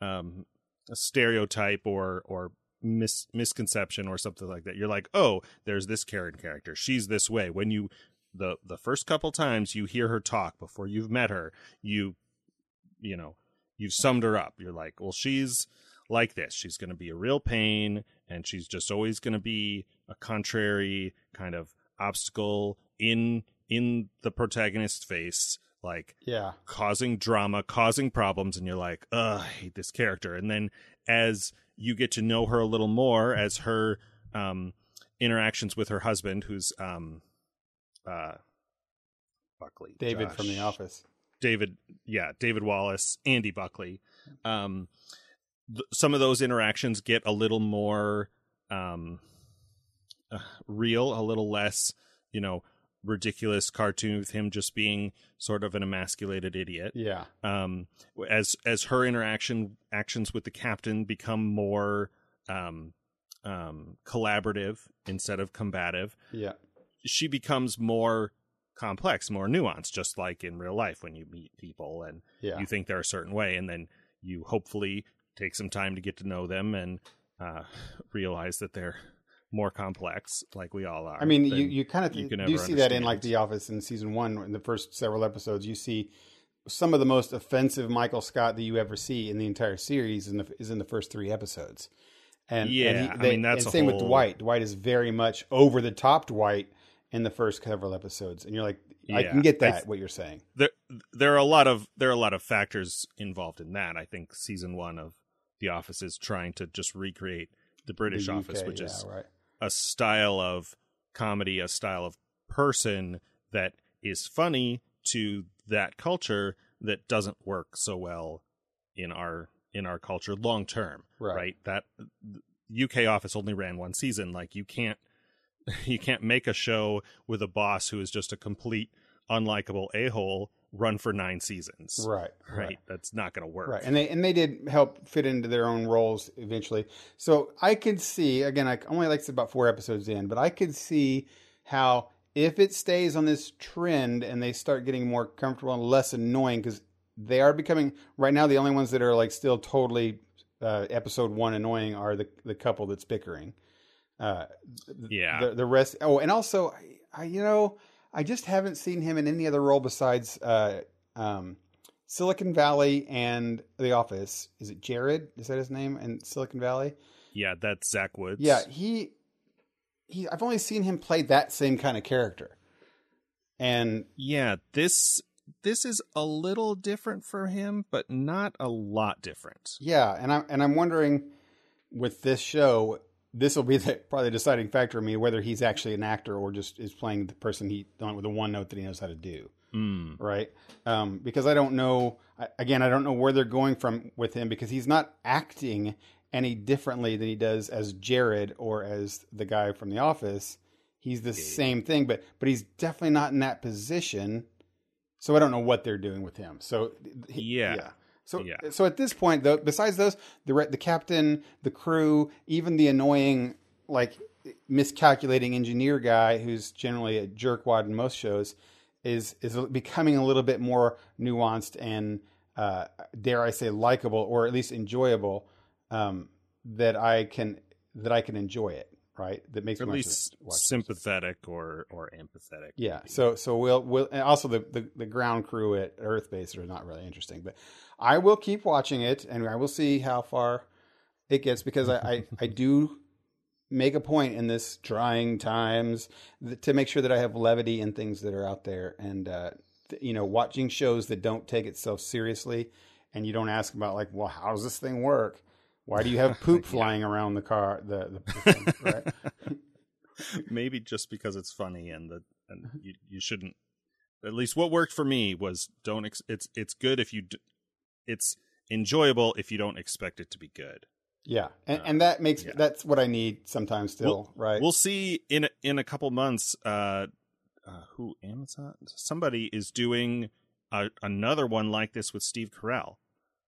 um, a stereotype or or mis- misconception or something like that. You're like, oh, there's this Karen character. She's this way. When you the the first couple times you hear her talk before you've met her, you you know you've summed her up. You're like, well, she's like this. She's going to be a real pain, and she's just always going to be a contrary kind of obstacle in in the protagonist's face like yeah. causing drama causing problems and you're like ugh i hate this character. And then as you get to know her a little more as her um interactions with her husband who's um uh buckley david Josh- from the office. David yeah david wallace andy buckley. Um th- some of those interactions get a little more um uh, real a little less you know ridiculous cartoon with him just being sort of an emasculated idiot. Yeah. Um as as her interaction actions with the captain become more um um collaborative instead of combative yeah. she becomes more complex more nuanced just like in real life when you meet people and yeah. you think they're a certain way and then you hopefully take some time to get to know them and uh realize that they're more complex like we all are I mean, you, you kind of you you, can you ever see that in like The Office in season one, in the first several episodes. You see some of the most offensive Michael Scott that you ever see in the entire series in the, is in the first three episodes. And Yeah, and I mean, that's and same with Dwight. Dwight is very much over the top Dwight in the first several episodes, and you're like, I Yeah, can get that th- what you're saying. there there are a lot of there are a lot of factors involved in that. I think season one of The Office is trying to just recreate the British The Office, which yeah, is right. A style of comedy, a style of person that is funny to that culture that doesn't work so well in our in our culture long term. Right. That UK Office only ran one season. Like you can't you can't make a show with a boss who is just a complete unlikable a hole run for nine seasons. right, Right. That's not going to work. Right, and they and they did help fit into their own roles eventually. So I could see again. I only like about four episodes in, but I could see how if it stays on this trend and they start getting more comfortable and less annoying because they are becoming right now the only ones that are like still totally uh, episode one annoying are the the couple that's bickering. Uh, Yeah. the, the rest. Oh, and also, I, I you know I just haven't seen him in any other role besides uh, um, Silicon Valley and The Office. Is it Jared? Is that his name? In Silicon Valley? yeah, that's Zach Woods. Yeah, he he. I've only seen him play that same kind of character, and Yeah, this this is a little different for him, but not a lot different. yeah, and I'm and I'm wondering with this show. This will be the, probably the deciding factor of me whether he's actually an actor or just is playing the person he with the one note that he knows how to do. Mm. right? Um, because I don't know. I- Again, I don't know where they're going from with him because he's not acting any differently than he does as Jared or as the guy from The Office. He's the same thing, but but he's definitely not in that position. So I don't know what they're doing with him. So he- Yeah. So Yeah. so at this point, though, besides those, the the captain, the crew, even the annoying like miscalculating engineer guy who's generally a jerkwad in most shows is is becoming a little bit more nuanced and uh, dare I say likable or at least enjoyable um, that I can that I can enjoy it right that makes at me want to least sympathetic or or empathetic. Yeah. maybe. So so we'll we'll and also the, the the ground crew at Earth Base are not really interesting, but I will keep watching it and I will see how far it gets because I I, I do make a point in this trying times to make sure that I have levity in things that are out there and uh, you know watching shows that don't take itself seriously and you don't ask about like well how does this thing work why do you have poop flying around the car the, the, thing, right maybe just because it's funny and the and you, you shouldn't at least what worked for me was don't ex- it's it's good if you d- it's enjoyable if you don't expect it to be good Yeah, and, and that makes yeah. that's what I need sometimes. Still, right? We'll see in a, in a couple months. Uh, uh, who Amazon? Somebody is doing a, another one like this with Steve Carell,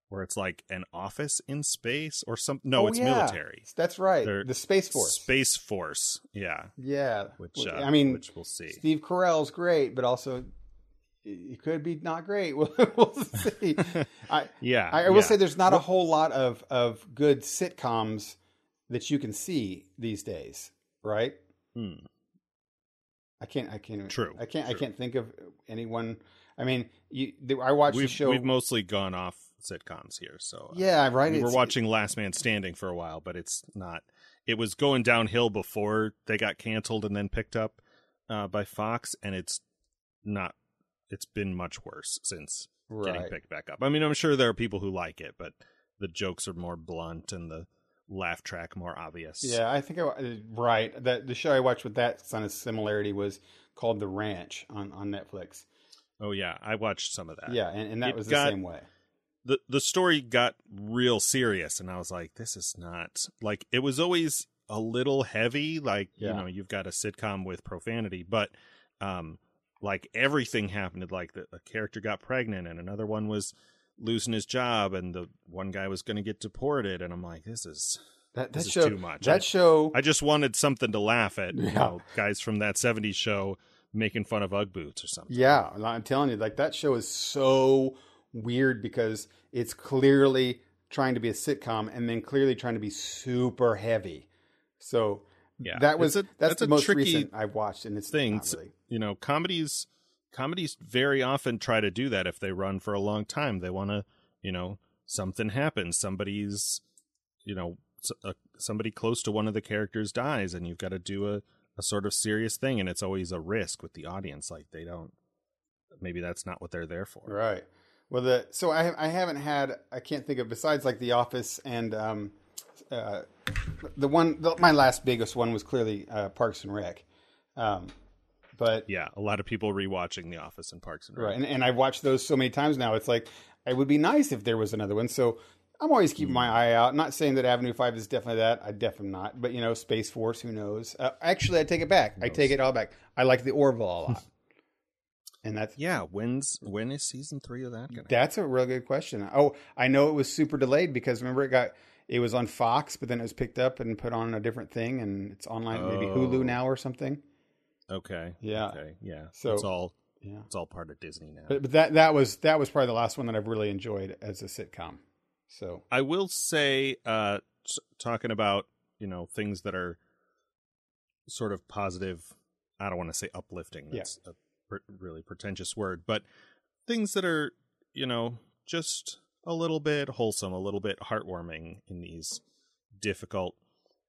where it's like an office in space or some. No, Oh, it's yeah. military. That's right. They're- the Space Force. Space Force. Yeah. Yeah. Which Well, uh, I mean, which we'll see. Steve Carell's great, but also it could be not great. We'll, we'll see. I, yeah. I, I will yeah. say there's not a whole lot of of good sitcoms that you can see these days, right? Hmm. I can't. I can't. True, I can't. I can't think of anyone. I mean, you. I watched we've the show. we've mostly gone off sitcoms here, so uh, yeah, right. we were watching Last Man Standing for a while, but it's not. It was going downhill before they got canceled and then picked up uh, by Fox, and it's not. It's been much worse since getting picked back up. I mean, I'm sure there are people who like it, but the jokes are more blunt and the laugh track more obvious. Yeah, I think I, uh, right. That the show I watched with that kind of similarity was called The Ranch on on Netflix. Oh yeah, I watched some of that. Yeah, and, and that It was the got- same way. The the story got real serious and I was like this is not like it was always a little heavy like Yeah. you know you've got a sitcom with profanity but um like everything happened like the, a character got pregnant and another one was losing his job and the one guy was going to get deported and I'm like this is That that This is show too much. That I- show I just wanted something to laugh at you Yeah. know guys from that 70s show making fun of Ugg boots or something Yeah, I'm telling you, like that show is so weird because it's clearly trying to be a sitcom and then clearly trying to be super heavy. So yeah that was a- that's, the a most tricky recent I've watched, and it's thing. really. you know comedies comedies very often try to do that if they run for a long time they want to you know something happens somebody's you know a, uh, somebody close to one of the characters dies and you've got to do a, a sort of serious thing and it's always a risk with the audience like they don't maybe that's not what they're there for Right. Well, the so I I haven't had I can't think of besides like The Office and um, uh, the one the, my last biggest one was clearly uh, Parks and Rec, um, but yeah a lot of people rewatching the office and parks and Rec. Right, and, and I've watched those so many times now. It's like it would be nice if there was another one. So I'm always keeping my eye out. Not saying that Avenue Five is definitely that. I definitely not. But you know, Space Force. Who knows? Uh, actually, I take it back. I take it all back. I like the Orville a lot, and that's yeah when's when is season three of that that's a real good question. Oh, I know it was super delayed because remember it got it was on Fox, but then it was picked up and put on a different thing, and it's online maybe Oh. Hulu now or something. okay Yeah. okay yeah So- it's all Yeah. it's all part of disney now But, but that that was that was probably the last one that I've really enjoyed as a sitcom. So I will say, uh, talking about you know things that are sort of positive. I don't want to say uplifting. Yeah. That's a pr- really pretentious word, but things that are you know just a little bit wholesome, a little bit heartwarming in these difficult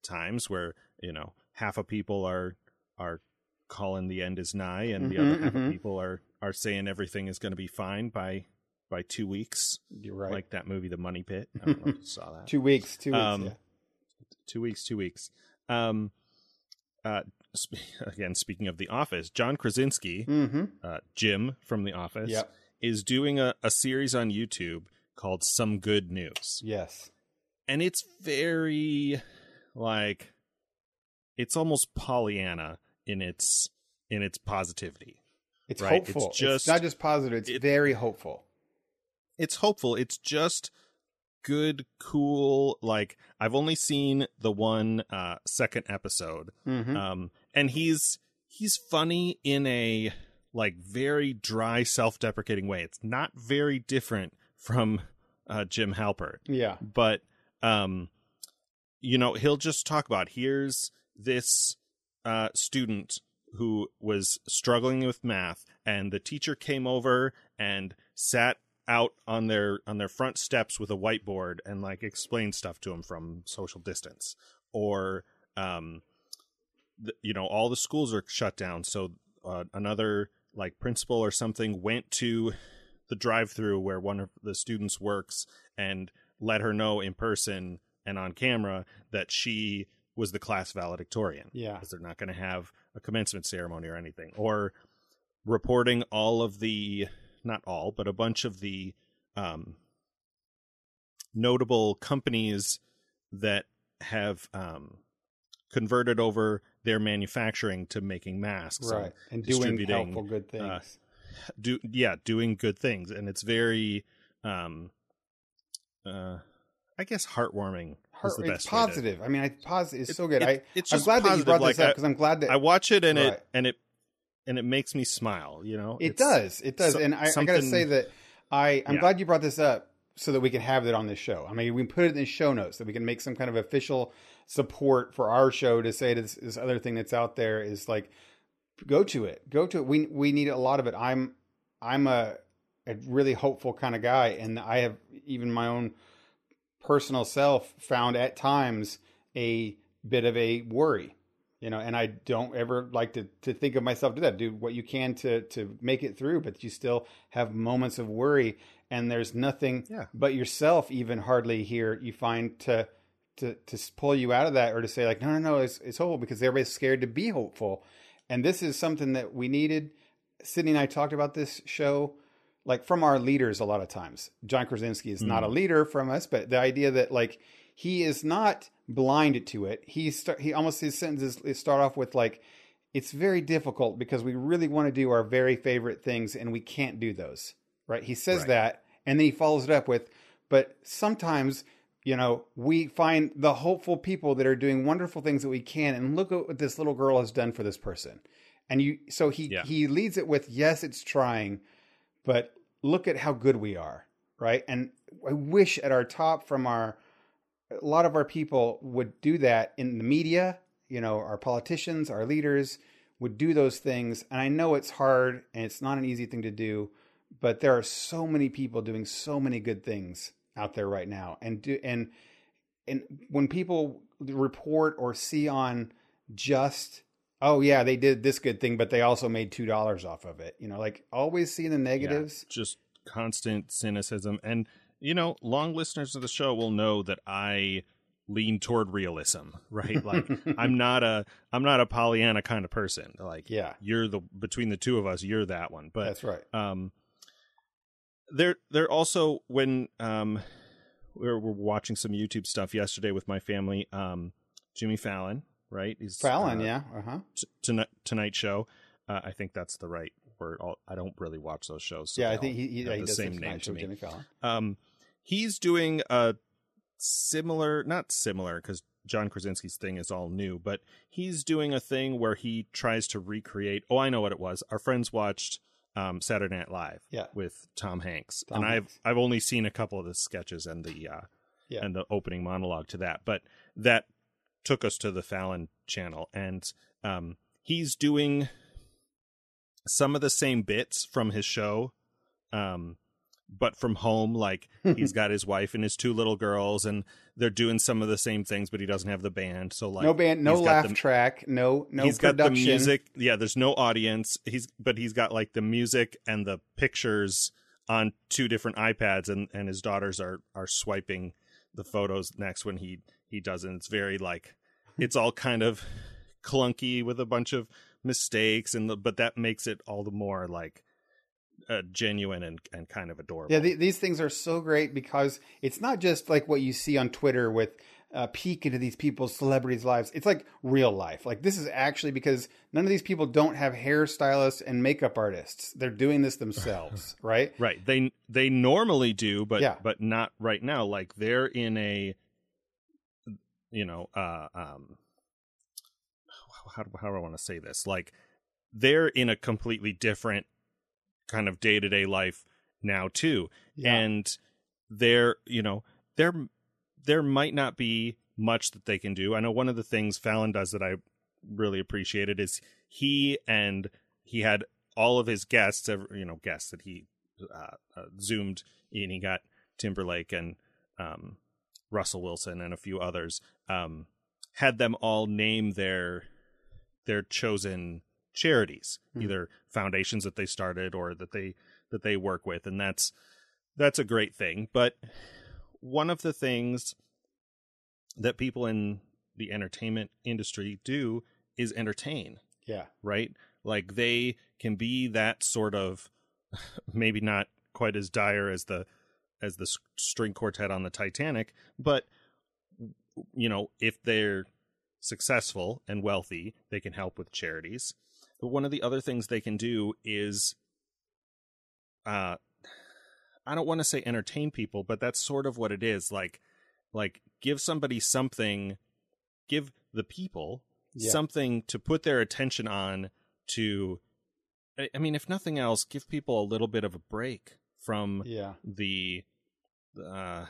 times where you know half of people are are calling the end is nigh, and the Mhm, other half mhm. of people are are saying everything is going to be fine by by two weeks you're right. like that movie, The Money Pit. I don't know if you saw that. Two weeks, two weeks. Um, yeah. two weeks, two weeks. Um, uh, again, speaking of The Office, John Krasinski, Mm-hmm. uh, Jim from The Office, Yep. is doing a, a series on YouTube called Some Good News, Yes. and it's very like it's almost Pollyanna in its in its positivity. It's Right, hopeful. It's, just- not just positive. It's it- very hopeful. it's hopeful. It's just good, cool. Like I've only seen the one uh, second episode, Mm-hmm. um, and he's he's funny in a like very dry, self-deprecating way. It's not very different from uh, Jim Halpert, yeah. but um, you know he'll just talk about here's this uh, student who was struggling with math and the teacher came over and sat out on their on their front steps with a whiteboard and like explained stuff to him from social distance or um you know all the schools are shut down. So uh, another like principal or something went to the drive-through where one of the students works and let her know in person and on camera that she was the class valedictorian. Yeah. because they're not going to have a commencement ceremony or anything. Or reporting all of the not all but a bunch of the um notable companies that have um, converted over their manufacturing to making masks, right, and doing helpful good things. uh, do yeah, doing good things, and it's very, um, uh, I guess heartwarming. Heart- is the it's best way to- positive. I mean, I positive. It's It- so good. it- I it's I'm glad that you positive, brought like, this up because I'm glad that I watch it and Right. it and it and it makes me smile. You know, It It's- does. It does. so- and I, I got to say that I, I'm Yeah. glad you brought this up so that we can have it on this show. I mean, we can put it in the show notes that we can make some kind of official support for our show to say this, this other thing that's out there is like, go to it. Go to it. We, we need a lot of it. I'm, I'm a, a really hopeful kind of guy. And I have even my own personal self found at times a bit of a worry you know and i don't ever like to, to think of myself do that do what you can to to make it through but you still have moments of worry and there's nothing Yeah. but yourself even hardly here you find to to to pull you out of that or to say like no no no it's, it's hopeful because everybody's scared to be hopeful. And this is something that we needed. Sydney and i talked about this show like from our leaders a lot of times. John krasinski is not a mm. leader from us but the idea that like he is not blind to it. He start he almost his sentences start off with like it's very difficult because we really want to do our very favorite things and we can't do those right he says Right. that and then he follows it up with but sometimes you know we find the hopeful people that are doing wonderful things that we can and look at what this little girl has done for this person and you so he Yeah. he leads it with yes it's trying but look at how good we are right and i wish at our top from our a lot of our people would do that in the media you know our politicians our leaders would do those things and i know it's hard and it's not an easy thing to do but there are so many people doing so many good things out there right now and do and and when people report or see on just oh yeah they did this good thing but they also made two dollars off of it you know like always see the Yeah, negatives just constant cynicism. And, you know, long listeners of the show will know that I lean toward realism, right? Like I'm not a I'm not a Pollyanna kind of person. Like yeah you're the between the two of us, you're that one. But that's right um there there also when um we were, we were watching some YouTube stuff yesterday with my family, um Jimmy Fallon, right? He's fallon uh, yeah uh-huh t- tonight tonight show. Uh, I think that's the right word. I don't really watch those shows. so yeah i think he, he, yeah, he the same name to me. jimmy fallon Um, he's doing a similar, not similar, because John Krasinski's thing is all new, but he's doing a thing where he tries to recreate. Oh, I know what it was. Our friends watched um, Saturday Night Live Yeah. with Tom Hanks, Tom and Hanks. I've I've only seen a couple of the sketches and the uh, Yeah. and the opening monologue to that, but that took us to the Fallon channel, and um, he's doing some of the same bits from his show, um, but from home. Like he's got his wife and his two little girls, and they're doing some of the same things, but he doesn't have the band. So like no band no laugh the- track no no he's got production the music. Yeah, there's no audience. He's but he's got like the music and the pictures on two different iPads, and and his daughters are are swiping the photos next when he he does it. It's very like it's all kind of clunky with a bunch of mistakes, and the, but that makes it all the more like uh, genuine and and kind of adorable. Yeah, the, these things are so great because it's not just like what you see on Twitter with a peek into these people's celebrities' lives. It's like real life. Like this is actually because none of these people don't have hairstylists and makeup artists. They're doing this themselves, right? Right. They they normally do, but Yeah. but not right now. Like they're in a you know, uh um how how do I want to say this? Like they're in a completely different kind of day-to-day life now too. Yeah. And there, you know, there there might not be much that they can do. I know one of the things Fallon does that I really appreciated is he and he had all of his guests, you know, guests that he uh, uh, zoomed in. He got Timberlake and um, Russell Wilson and a few others. Um, had them all name their their chosen charities, Hmm. either foundations that they started or that they that they work with, and that's that's a great thing. But one of the things that people in the entertainment industry do is entertain yeah. right? Like they can be that sort of maybe not quite as dire as the as the string quartet on the Titanic, but you know, if they're successful and wealthy, they can help with charities. But one of the other things they can do is, uh, I don't want to say entertain people, but that's sort of what it is. Like, like give somebody something, give the people Yeah. something to put their attention on. To, I I mean, if nothing else, give people a little bit of a break from Yeah. the, uh,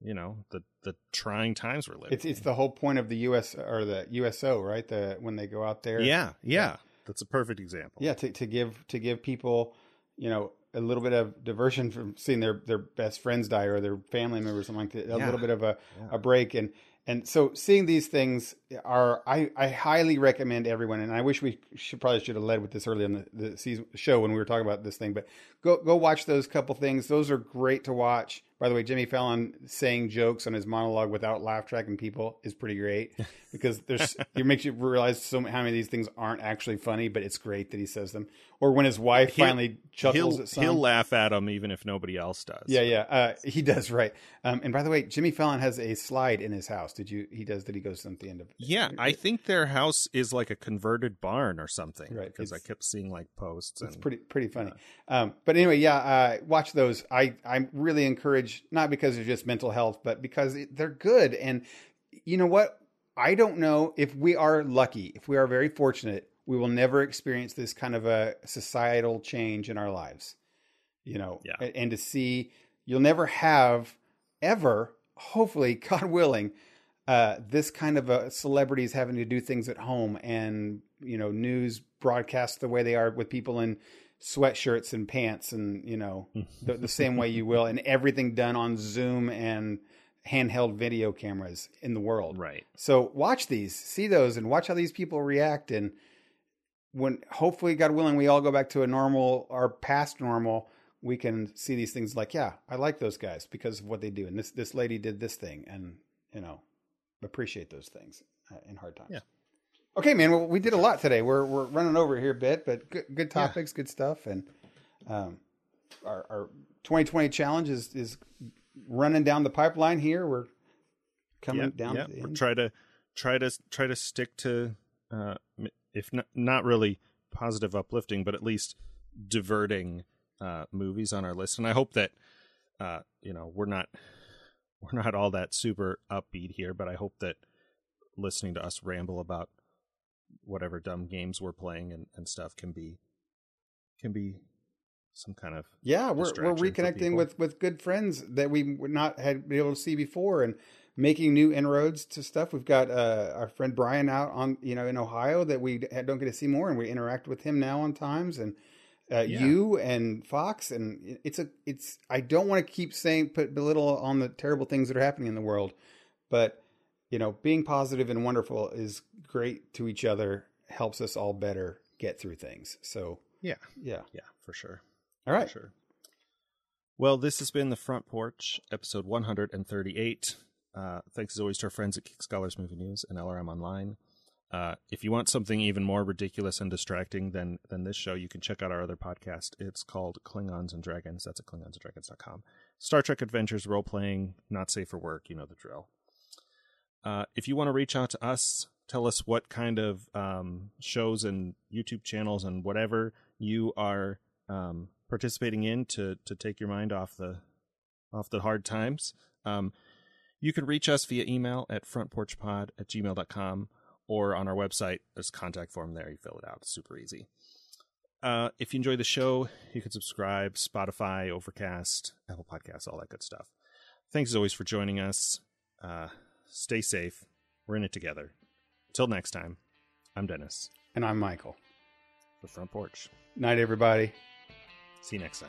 you know, the the trying times we're living. It's it's the whole point of the US or the USO, right? The when they go out there. yeah, yeah, that's a perfect example. Yeah, to, to give to give people, you know, a little bit of diversion from seeing their their best friends die or their family members, something like that. A Yeah. little bit of a, Yeah. a break and and so seeing these things are I, I highly recommend everyone and I wish we should probably should have led with this early in the, the season show when we were talking about this thing but go go watch those couple things those are great to watch by the way Jimmy Fallon saying jokes on his monologue without laugh tracking people is pretty great because there's it makes you realize so how many of these things aren't actually funny but it's great that he says them or when his wife He'll- finally chuckles He'll at some he'll laugh at them even if nobody else does. yeah, yeah, uh, he does right. Um, and by the way, Jimmy Fallon has a slide in his house. Did you? He does that. He goes at the end of. Yeah, I think their house is like a converted barn or something. Right, Because I kept seeing like posts. It's and, pretty pretty funny. Um, but anyway, yeah, uh, watch those. I I really encourage not because of just mental health, but because they're good. And you know what? I don't know if we are lucky, if we are very fortunate, we will never experience this kind of a societal change in our lives. You know, Yeah. And to see you'll never have ever, hopefully, God willing, uh, this kind of a celebrities having to do things at home and you know news broadcast the way they are with people in sweatshirts and pants and you know the, the same way you will and everything done on zoom and handheld video cameras in the world Right. so watch these see those and watch how these people react and when hopefully god willing we all go back to a normal our past normal we can see these things like yeah i like those guys because of what they do and this this lady did this thing and you know appreciate those things uh, in hard times Yeah. Okay man well, we did a lot today we're we're running over here a bit but good, good topics good stuff and um our, our 2020 challenge is is running down the pipeline here we're coming yeah, down yeah. to We'll end. Try to try to try to stick to uh, if not not really positive uplifting, but at least diverting uh, movies on our list. And I hope that uh, you know we're not we're not all that super upbeat here, but I hope that listening to us ramble about whatever dumb games we're playing and, and stuff can be can be some kind of Yeah, we're we're reconnecting with with good friends that we would not had been able to see before, and making new inroads to stuff. We've got uh, our friend Brian out on you know in Ohio that we don't get to see more, and we interact with him now on times, and uh, Yeah. you and Fox, and it's a it's. I don't want to keep saying put belittle on the terrible things that are happening in the world, but you know, being positive and wonderful is great to each other. Helps us all better get through things. So yeah yeah, yeah for sure. all right. Sure. Well, this has been the Front Porch, episode 138. Uh, thanks as always to our friends at Geek Scholars Movie News and LRM Online. Uh, if you want something even more ridiculous and distracting than than this show, you can check out our other podcast. It's called Klingons and Dragons. That's at klingonsanddragons.com. Star Trek adventures, role playing, not safe for work. You know the drill. Uh, if you want to reach out to us, tell us what kind of um, shows and YouTube channels and whatever you are um, participating in to to take your mind off the off the hard times. Um, you can reach us via email at frontporchpod at gmail.com or on our website. There's a contact form there. You fill it out. It's super easy. Uh, if you enjoy the show, you can subscribe, Spotify, Overcast, Apple Podcasts, all that good stuff. Thanks as always for joining us. Uh, stay safe. We're in it together. Till next time, I'm Dennis, And I'm Michael. the front porch. Night, everybody. See you next time.